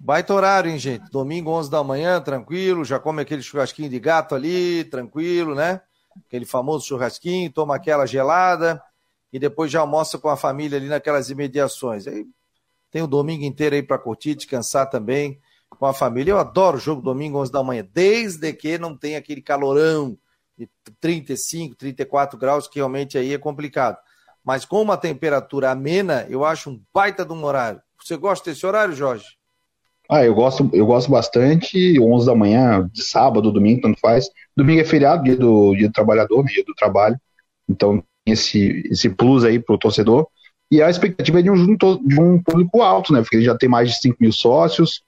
Baita horário, hein, gente? Domingo, 11 da manhã, tranquilo, já come aquele churrasquinho de gato ali, tranquilo, né? Aquele famoso churrasquinho, toma aquela gelada e depois já almoça com a família ali naquelas imediações. Aí tem o domingo inteiro aí para curtir, descansar também com a família. Eu adoro jogo domingo 11 da manhã, desde que não tenha aquele calorão de 35, 34 graus, que realmente aí é complicado. Mas com uma temperatura amena, eu acho um baita de um horário. Você gosta desse horário, Jorge? Ah, eu gosto, eu gosto bastante, 11 da manhã, de sábado, domingo, tanto faz. Domingo é feriado, dia do, dia do trabalhador, né, dia do trabalho. Então, esse, esse plus aí pro torcedor. E a expectativa é de um, de um público alto, né? Porque ele já tem mais de 5 mil sócios.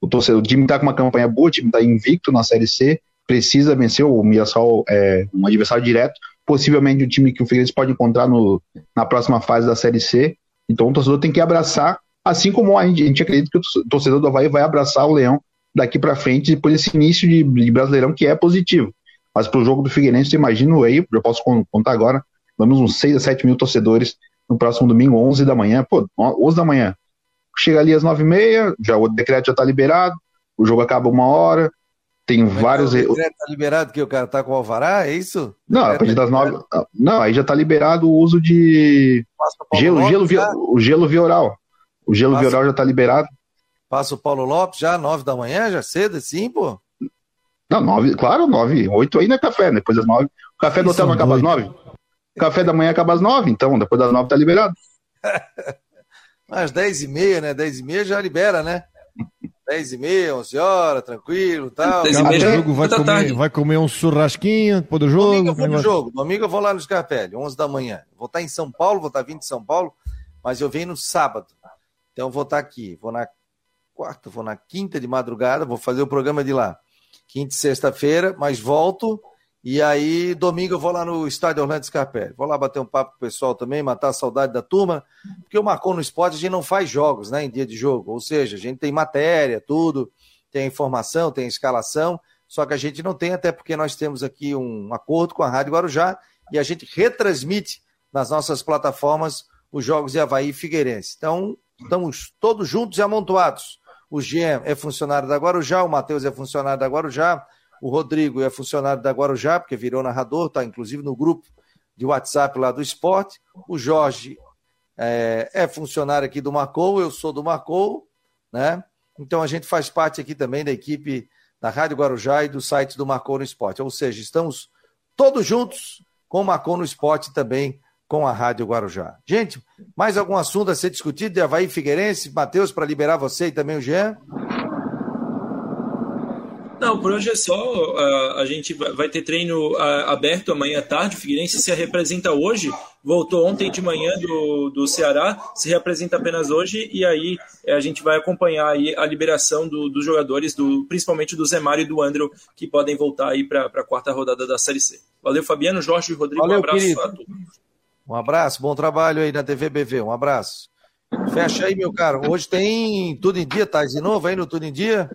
O, torcedor, o time está com uma campanha boa, o time está invicto na Série C, precisa vencer o Mirassol, é, um adversário direto, possivelmente um time que o Figueirense pode encontrar no, na próxima fase da Série C. Então o torcedor tem que abraçar Assim como a gente, a gente acredita que o torcedor do Havaí vai abraçar o Leão daqui para frente, depois desse início de, de, Brasileirão que é positivo. Mas para o jogo do Figueirense, eu imagino aí, eu posso contar agora, vamos uns 6 a 7 mil torcedores no próximo domingo, 11 da manhã. Pô, 11 da manhã. Chega ali às 9 e meia, já, o decreto já está liberado, o jogo acaba uma hora, tem Mas vários. O decreto está liberado que o cara está com o alvará, é isso? Não, a partir das tá nove. Não, aí já está liberado o uso de gelo, gelo, via, o gelo via oral. O gelo Passa... vioral já tá liberado. Passa o Paulo Lopes já, nove da manhã, já cedo assim, pô? Não, nove, claro, nove. Oito aí não é café, depois das nove. O café do hotel não acaba às nove? O café da manhã acaba às nove, então, depois das nove tá liberado. Às dez e meia, né? Dez e meia já libera, né? Dez e meia, onze horas, tranquilo tal. Dez e meia, jogo vai comer, vai comer um churrasquinho depois do jogo. Domingo eu vou no jogo. Domingo eu vou lá no Scarpelli, onze da manhã. Vou estar em São Paulo, vou estar vindo de São Paulo, mas eu venho no sábado. Então vou estar aqui, vou na quarta, vou na quinta de madrugada, vou fazer o programa de lá. Quinta e sexta-feira, mas volto. E aí, domingo eu vou lá no estádio Orlando Scarpelli. Vou lá bater um papo com o pessoal também, matar a saudade da turma, porque o Marcou no Esporte a gente não faz jogos, né, em dia de jogo. Ou seja, a gente tem matéria, tudo, tem informação, tem escalação, só que a gente não tem, até porque nós temos aqui um acordo com a Rádio Guarujá e a gente retransmite nas nossas plataformas os jogos de Havaí e Figueirense. Então, estamos todos juntos e amontoados. O Jean é funcionário da Guarujá, o Matheus é funcionário da Guarujá, o Rodrigo é funcionário da Guarujá, porque virou narrador, está inclusive no grupo de WhatsApp lá do esporte. O Jorge é, é funcionário aqui do Marcou, eu sou do Marcou, né? Então a gente faz parte aqui também da equipe da Rádio Guarujá e do site do Marcou no Esporte. Ou seja, estamos todos juntos com o Marcou no Esporte também com a Rádio Guarujá. Gente, mais algum assunto a ser discutido de Havaí Figueirense? Matheus, para liberar você e também o Jean? Não, por hoje é só. Uh, a gente vai ter treino uh, aberto amanhã à tarde. O Figueirense se representa hoje. Voltou ontem de manhã do, do Ceará, se representa apenas hoje. E aí eh, a gente vai acompanhar aí a liberação do, dos jogadores, do, principalmente do Zé Mário e do Andro, que podem voltar aí para a quarta rodada da Série C. Valeu, Fabiano, Jorge e Rodrigo. Valeu, um abraço querido. a todos. Um abraço, bom trabalho aí na TV BV. Um abraço. Fecha aí, meu caro. Hoje tem Tudo em Dia, tá de novo aí no Tudo em Dia?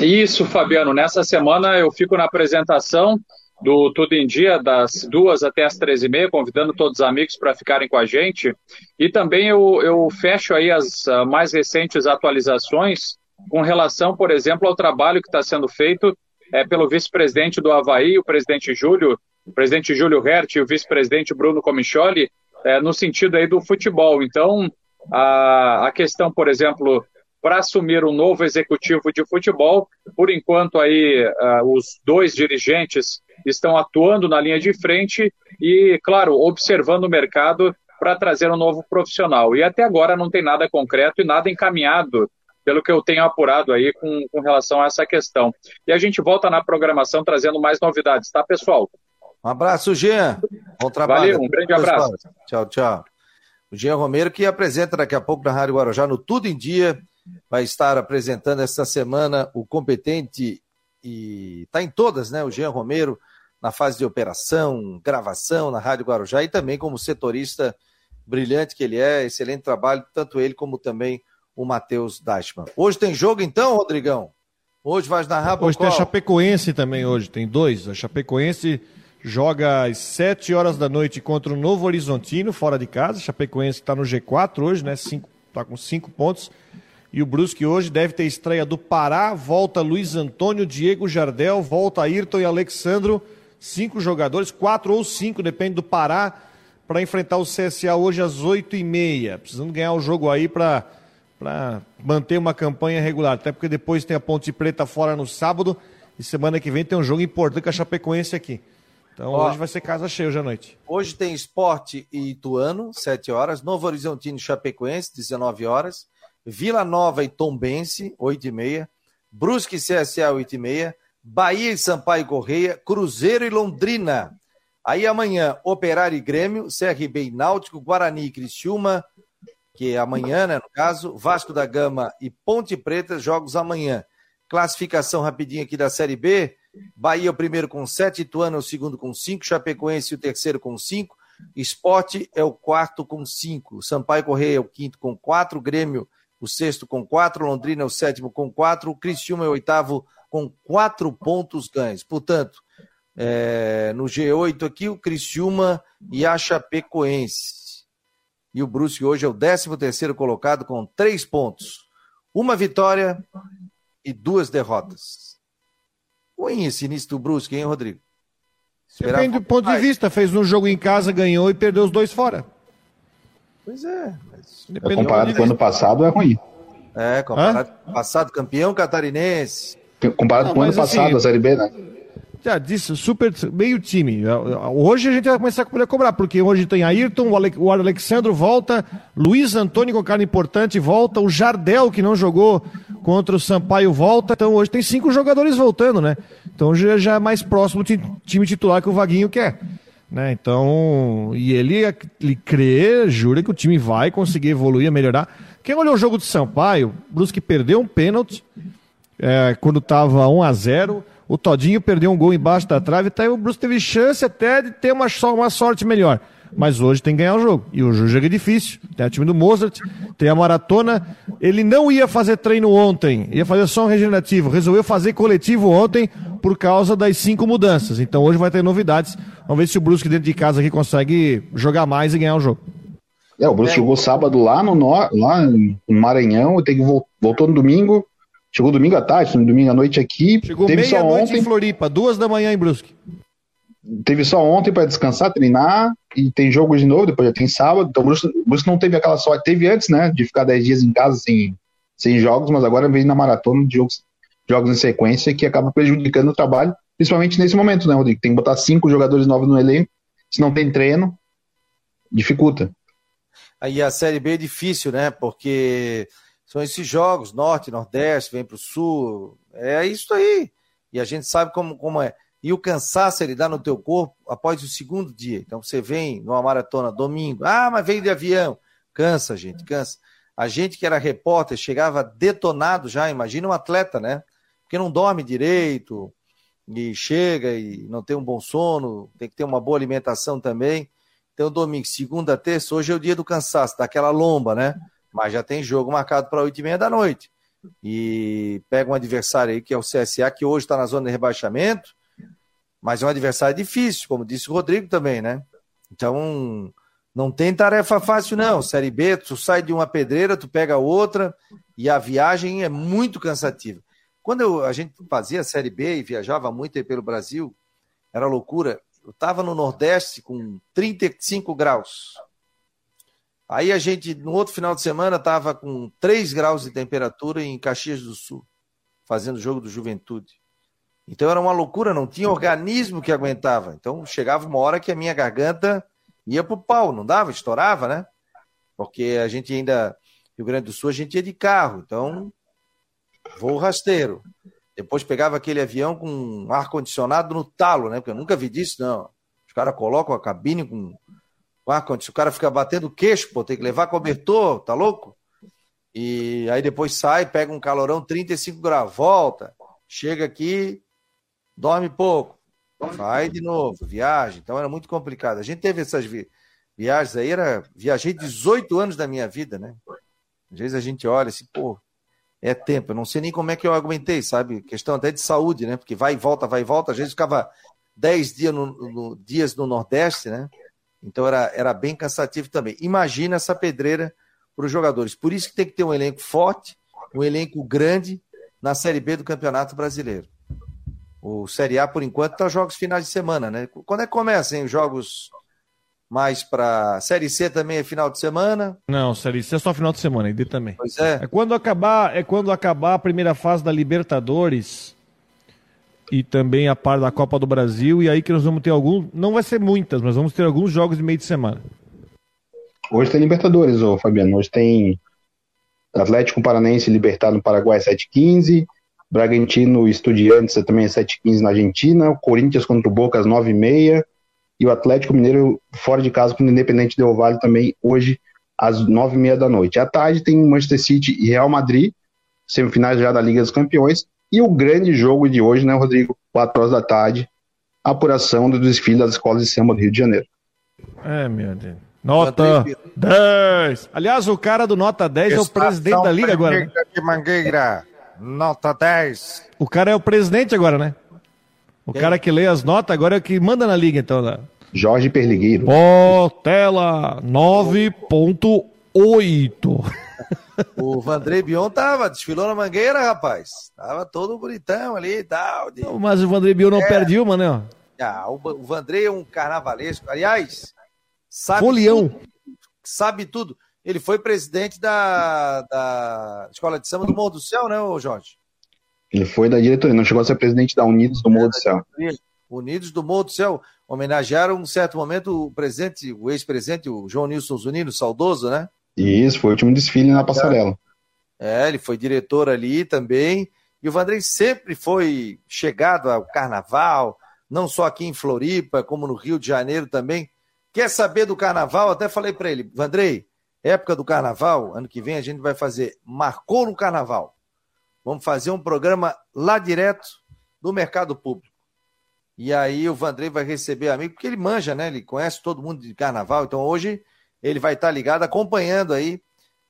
Isso, Fabiano. Nessa semana eu fico na apresentação do Tudo em Dia, das duas até as três e meia, convidando todos os amigos para ficarem com a gente. E também eu, eu fecho aí as uh, mais recentes atualizações com relação, por exemplo, ao trabalho que está sendo feito é, pelo vice-presidente do Havaí, o presidente Júlio, o presidente Júlio Hert e o vice-presidente Bruno Comicholi, é, no sentido aí do futebol. Então, a, a questão, por exemplo, para assumir um novo executivo de futebol, por enquanto aí os dois dirigentes estão atuando na linha de frente e, claro, observando o mercado para trazer um novo profissional. E até agora não tem nada concreto e nada encaminhado, pelo que eu tenho apurado aí com, com relação a essa questão. E a gente volta na programação trazendo mais novidades, tá, pessoal? Um abraço, Jean. Bom trabalho. Valeu, um grande abraço. Tchau, tchau. O Jean Romero, que apresenta daqui a pouco na Rádio Guarujá, no Tudo em Dia, vai estar apresentando esta semana o competente e está em todas, né? O Jean Romero, na fase de operação, gravação na Rádio Guarujá e também como setorista brilhante que ele é, excelente trabalho, tanto ele como também o Matheus Dashman. Hoje tem jogo então, Rodrigão? Hoje vai narrar Hoje tem a Chapecoense também hoje, tem dois. A Chapecoense joga às 7 horas da noite contra o Novo Horizontino, fora de casa. Chapecoense está no G4 hoje, né? Está com 5 pontos. E o Brusque hoje deve ter estreia do Pará, volta Luiz Antônio, Diego Jardel, volta Ayrton e Alexandro. cinco jogadores, quatro ou cinco, depende do Pará, para enfrentar o CSA hoje às oito e meia. Precisando ganhar o jogo aí para manter uma campanha regular. Até porque depois tem a Ponte Preta fora no sábado e semana que vem tem um jogo importante com a Chapecoense aqui. Então Ó, hoje vai ser casa cheia hoje à noite. Hoje tem Esporte e Ituano, 7 horas. Novo Horizontino e Chapecoense, 19 horas. Vila Nova e Tombense, 8 e meia. Brusque e CSA, 8 e meia. Bahia e Sampaio Correia, Cruzeiro e Londrina. Aí amanhã, Operário e Grêmio, CRB e Náutico, Guarani e Criciúma, que é amanhã, né, no caso, Vasco da Gama e Ponte Preta, jogos amanhã. Classificação rapidinho aqui da Série B. Bahia o primeiro com sete, Ituano é o segundo com cinco, Chapecoense o terceiro com cinco, Esporte é o quarto com cinco, Sampaio Correia é o quinto com quatro, Grêmio o sexto com quatro, Londrina é o sétimo com quatro, Criciúma é o oitavo com quatro pontos ganhos. Portanto, é, no G8 aqui, o Criciúma e a Chapecoense. E o Brusque hoje é o 13 terceiro colocado com três pontos. Uma vitória e duas derrotas. Ruim esse início do Brusque, hein, Rodrigo? Esperava Depende do ponto de vista. Fez um jogo em casa, ganhou e perdeu os dois fora. Pois é. Mas... É comparado com o ano passado, é ruim. É, comparado com o passado, campeão catarinense. Comparado com o ano passado, assim, a Série B, né? Já disse, super, meio time. Hoje a gente vai começar a cobrar, porque hoje tem Ayrton, o, Ale, o Alexandro volta, Luiz Antônio com cara importante volta, o Jardel, que não jogou contra o Sampaio, volta. Então hoje tem cinco jogadores voltando, né? Então já, já é mais próximo do time titular que o Vaguinho quer. Né? Então, e ele, ele crê, jura que o time vai conseguir evoluir, melhorar. Quem olhou o jogo do Sampaio, Brusque perdeu um pênalti, é, quando estava 1 a 0 o Todinho perdeu um gol embaixo da trave, tá, o Bruce teve chance até de ter uma, uma sorte melhor. Mas hoje tem que ganhar o jogo. E o jogo é difícil. Tem o time do Mozart, tem a maratona. Ele não ia fazer treino ontem, ia fazer só um regenerativo. Resolveu fazer coletivo ontem por causa das cinco mudanças. Então hoje vai ter novidades. Vamos ver se o Brusque dentro de casa aqui consegue jogar mais e ganhar o jogo. É, o Brusque é. jogou sábado lá no, lá no Maranhão, tem que voltou no domingo, Chegou domingo à tarde, domingo à noite aqui. Chegou teve só ontem em Floripa, duas da manhã em Brusque. Teve só ontem para descansar, treinar, e tem jogo de novo, depois já tem sábado. Então o Brusque, Brusque não teve aquela sorte. Teve antes, né, de ficar dez dias em casa sem, sem jogos, mas agora vem na maratona de jogos, jogos em sequência que acaba prejudicando o trabalho, principalmente nesse momento, né, Rodrigo? Tem que botar cinco jogadores novos no elenco, se não tem treino, dificulta. Aí a Série B é difícil, né? Porque são esses jogos, norte, nordeste, vem para o sul. É isso aí. E a gente sabe como, como é. E o cansaço ele dá no teu corpo após o segundo dia. Então você vem numa maratona domingo. Ah, mas veio de avião. Cansa, gente, cansa. A gente que era repórter chegava detonado já. Imagina um atleta, né? Porque não dorme direito e chega e não tem um bom sono, tem que ter uma boa alimentação também. Então, domingo, segunda, terça, hoje é o dia do cansaço, daquela lomba, né? Mas já tem jogo marcado para 8 e meia da noite. E pega um adversário aí que é o CSA, que hoje está na zona de rebaixamento, mas é um adversário difícil, como disse o Rodrigo também, né? Então, não tem tarefa fácil, não. Série B, tu sai de uma pedreira, tu pega outra, e a viagem é muito cansativa. Quando eu, a gente fazia a Série B e viajava muito aí pelo Brasil, era loucura. Eu estava no Nordeste com 35 graus. Aí a gente, no outro final de semana, estava com 3 graus de temperatura em Caxias do Sul, fazendo jogo do Juventude. Então era uma loucura, não tinha organismo que aguentava. Então chegava uma hora que a minha garganta ia pro pau, não dava, estourava, né? Porque a gente ainda, Rio Grande do Sul, a gente ia de carro, então voo rasteiro. Depois pegava aquele avião com ar-condicionado no talo, né? Porque eu nunca vi disso, não. Os caras colocam a cabine com se o cara fica batendo queixo, pô, tem que levar cobertor, tá louco? E aí depois sai, pega um calorão 35 graus, volta, chega aqui, dorme pouco, vai de novo, viagem. Então era muito complicado. A gente teve essas vi viagens aí, era, viajei 18 anos da minha vida, né? Às vezes a gente olha assim, pô, é tempo. Eu não sei nem como é que eu aguentei, sabe? Questão até de saúde, né? Porque vai e volta, vai e volta. Às vezes ficava 10 dias no, no, dias no Nordeste, né? Então era, era bem cansativo também. Imagina essa pedreira para os jogadores. Por isso que tem que ter um elenco forte, um elenco grande na Série B do Campeonato Brasileiro. O Série A, por enquanto, tá jogos finais de semana, né? Quando é que começa, hein? Os jogos mais para Série C também é final de semana? Não, Série C é só final de semana, e D também. Pois é. É quando acabar, é quando acabar a primeira fase da Libertadores e também a par da Copa do Brasil, e aí que nós vamos ter alguns, não vai ser muitas, mas vamos ter alguns jogos de meio de semana. Hoje tem Libertadores, ô Fabiano. Hoje tem Atlético Paranense Libertado no Paraguai 7h15, Bragantino Estudiantes também 7h15 na Argentina, o Corinthians contra o Boca às 9h30 e o Atlético Mineiro fora de casa com o Independente Del Vale também hoje às 9h30 da noite. À tarde tem Manchester City e Real Madrid, semifinais já da Liga dos Campeões, e o grande jogo de hoje, né, Rodrigo? 4 horas da tarde, apuração do desfile das escolas de samba do Rio de Janeiro. É, meu Deus. Nota 10. Aliás, o cara do Nota 10 é o presidente da Liga agora. Né? De Mangueira, nota 10. O cara é o presidente agora, né? O Quem? cara que lê as notas agora é o que manda na Liga, então. Né? Jorge Perligueiro. Botela 9.8. O Vandrei Bion tava, desfilou na Mangueira, rapaz. Tava todo bonitão ali e tal. de- Mas o Vandré Bill não É. perde uma, né? Ah, o, o Vandrei é um carnavalesco. Aliás, sabe Folião. tudo, sabe tudo. Ele foi presidente da, da Escola de Samba do Morro do Céu, né, Jorge? Ele foi da diretoria, não chegou a ser presidente da Unidos do Morro do Céu. Unidos do Morro do Céu. Homenagearam, um certo momento, o presidente, o ex-presidente, o João Nilson Zunino, saudoso, né? E isso foi o último desfile na passarela. É, ele foi diretor ali também. E o Vandrei sempre foi chegado ao carnaval, não só aqui em Floripa, como no Rio de Janeiro também. Quer saber do carnaval? Até falei para ele, Vandrei, época do carnaval, ano que vem a gente vai fazer Marcou no Carnaval. Vamos fazer um programa lá direto do mercado público. E aí o Vandrei vai receber amigo, porque ele manja, né? Ele conhece todo mundo de carnaval. Então hoje ele vai estar ligado, acompanhando aí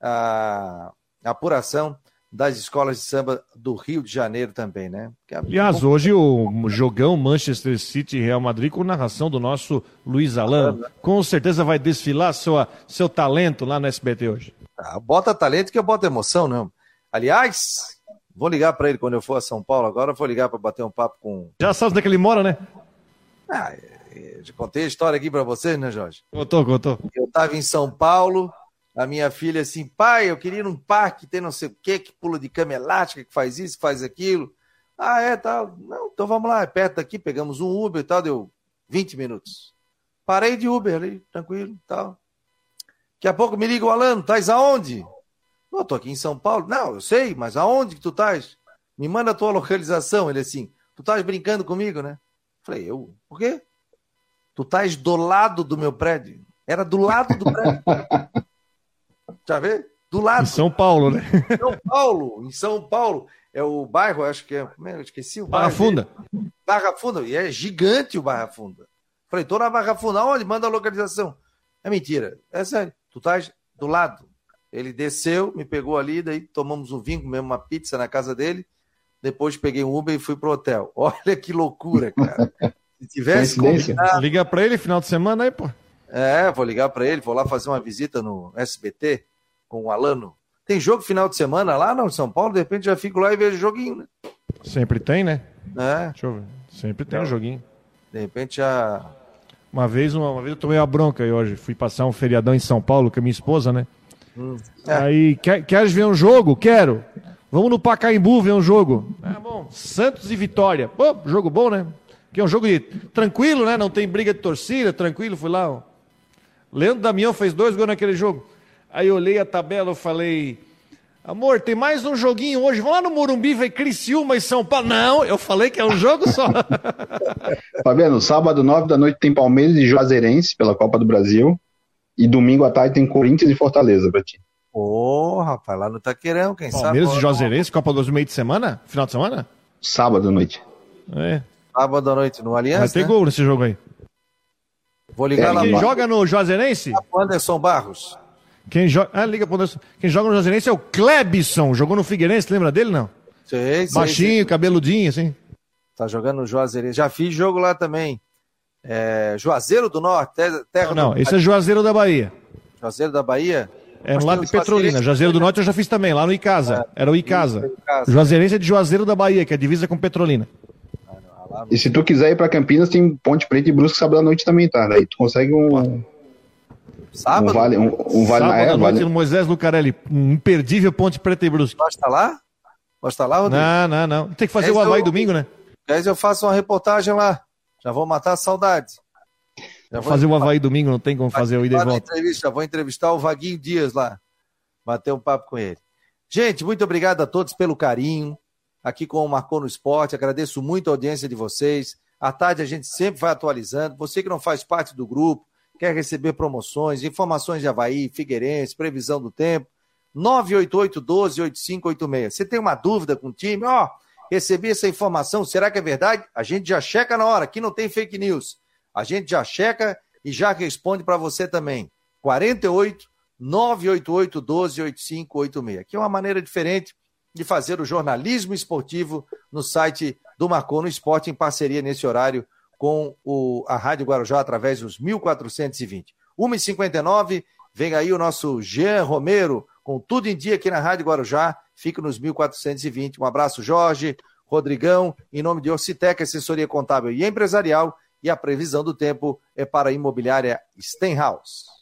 a, a apuração das escolas de samba do Rio de Janeiro também, né? Porque a- Aliás, hoje o jogão Manchester City Real Madrid com narração do nosso Luiz Alan. Com certeza vai desfilar sua, seu talento lá no SBT hoje. Ah, bota talento que eu boto emoção, não. Aliás, vou ligar para ele quando eu for a São Paulo agora, vou ligar para bater um papo com. Já sabe onde é que ele mora, né? Ah, é, contei a história aqui para vocês, né, Jorge? Contou, contou. Eu estava em São Paulo, a minha filha assim, pai, eu queria ir num parque, tem não sei o quê, que pula de cama elástica, que faz isso, que faz aquilo. Ah, é, tal. Não, então vamos lá, é perto daqui, pegamos um Uber e tal, deu 20 minutos. Parei de Uber ali, tranquilo, tal. Daqui a pouco me liga o Alano, estás aonde? Eu tô aqui em São Paulo. Não, eu sei, mas aonde que tu estás? Me manda a tua localização. Ele assim, tu estás brincando comigo, né? Falei, eu, por quê? Tu estás do lado do meu prédio. Era do lado do prédio. Já vê? Do Em lado. São Paulo, né? Em São Paulo, em São Paulo. É o bairro, acho que é. como é? Eu esqueci o Barra bairro. Funda. dele. Barra Funda. E é gigante o Barra Funda. Falei, tô na Barra Funda. Onde? Manda a localização. É mentira. É sério. Tu estás do lado. Ele desceu, me pegou ali, daí tomamos um vinho, comemos uma pizza na casa dele. Depois peguei um Uber e fui pro hotel. Olha que loucura, cara. Se tivesse combinado. Liga pra ele final de semana aí, pô. É, vou ligar para ele, vou lá fazer uma visita no SBT com o Alano. Tem jogo final de semana lá não, em São Paulo, de repente já fico lá e vejo joguinho, né? Sempre tem, né? É, Deixa eu ver. Sempre tem um joguinho. de repente já. Uma vez, uma, uma vez eu tomei uma bronca aí hoje. Fui passar um feriadão em São Paulo com a minha esposa, né? É. Aí, quer, queres ver um jogo? Quero. Vamos no Pacaembu ver um jogo. Ah, bom. Santos e Vitória. Pô, jogo bom, né? Que é um jogo de... tranquilo, né? Não tem briga de torcida, tranquilo. Fui lá, ó. Leandro Damião fez dois gols naquele jogo. Aí eu olhei a tabela e falei... Amor, tem mais um joguinho hoje. Vamos lá no Morumbi ver Criciúma e São Paulo. Não, eu falei que é um jogo só. Fabiano, sábado, 9 da noite, tem Palmeiras e Juazeirense pela Copa do Brasil. E domingo à tarde tem Corinthians e Fortaleza pra ti. Ô, rapaz, lá no Taqueirão, quem Palmeiras sabe? e Juazeirense, Copa do Brasil meio de semana? Final de semana? Sábado à noite. É. Sábado à noite no Vai Aliança. ter né? gol nesse jogo aí. Vou ligar É, lá Quem Mas- joga no Juazeirense? Anderson Barros. Quem joga. Ah, liga pro Anderson. Quem joga no Juazeirense é o Klebson. Jogou no Figueirense, lembra dele, não? Sei, sei, Baixinho, sei. cabeludinho, assim. Tá jogando no Juazeirense. Já fiz jogo lá também. É, Juazeiro do Norte, terra Não, do... esse é Juazeiro da Bahia. Juazeiro da Bahia. É no lado tem de Petrolina. Juazeiro do Norte eu já fiz também, lá no Icasa. Era o Icasa. Icasa. Juazeirense é de Juazeiro da Bahia, que é a divisa com Petrolina. E se tu quiser ir para Campinas, tem Ponte Preta e Brusque sábado à noite também, tá? Daí tu consegue um. Sábado? Um vale, um, um vale Sábado é, à noite vale. no Moisés Lucarelli. Um imperdível Ponte Preta e Brusque. Pode estar lá? Pode estar lá, Rodrigo? Não, não, não. Tem que fazer Esse o Havaí eu- domingo, né? Aliás, eu faço uma reportagem lá. Já vou matar a saudade. Já vou Fazer o Havaí domingo, não tem como fazer o ida e volta. entrevista, vou entrevistar o Vaguinho Dias lá. Bater um papo com ele. Gente, muito obrigado a todos pelo carinho. Aqui com o Marcou no Esporte. Agradeço muito a audiência de vocês. À tarde a gente sempre vai atualizando. Você que não faz parte do grupo, quer receber promoções, informações de Havaí, Figueirense, previsão do tempo. 988-12-8586. Você tem uma dúvida com o time? Ó, recebi essa informação, será que é verdade? A gente já checa na hora, aqui não tem fake news. A gente já checa e já responde para você também. 48 988 12 8586. Aqui é uma maneira diferente de fazer o jornalismo esportivo no site do Marcou no Esporte, em parceria nesse horário com o, a Rádio Guarujá através dos 1420. 1h59, vem aí o nosso Jean Romero com tudo em dia aqui na Rádio Guarujá. Fica nos 1420. Um abraço, Jorge, Rodrigão, em nome de Orcitec, assessoria contábil e empresarial. E a previsão do tempo é para a imobiliária Stenhouse.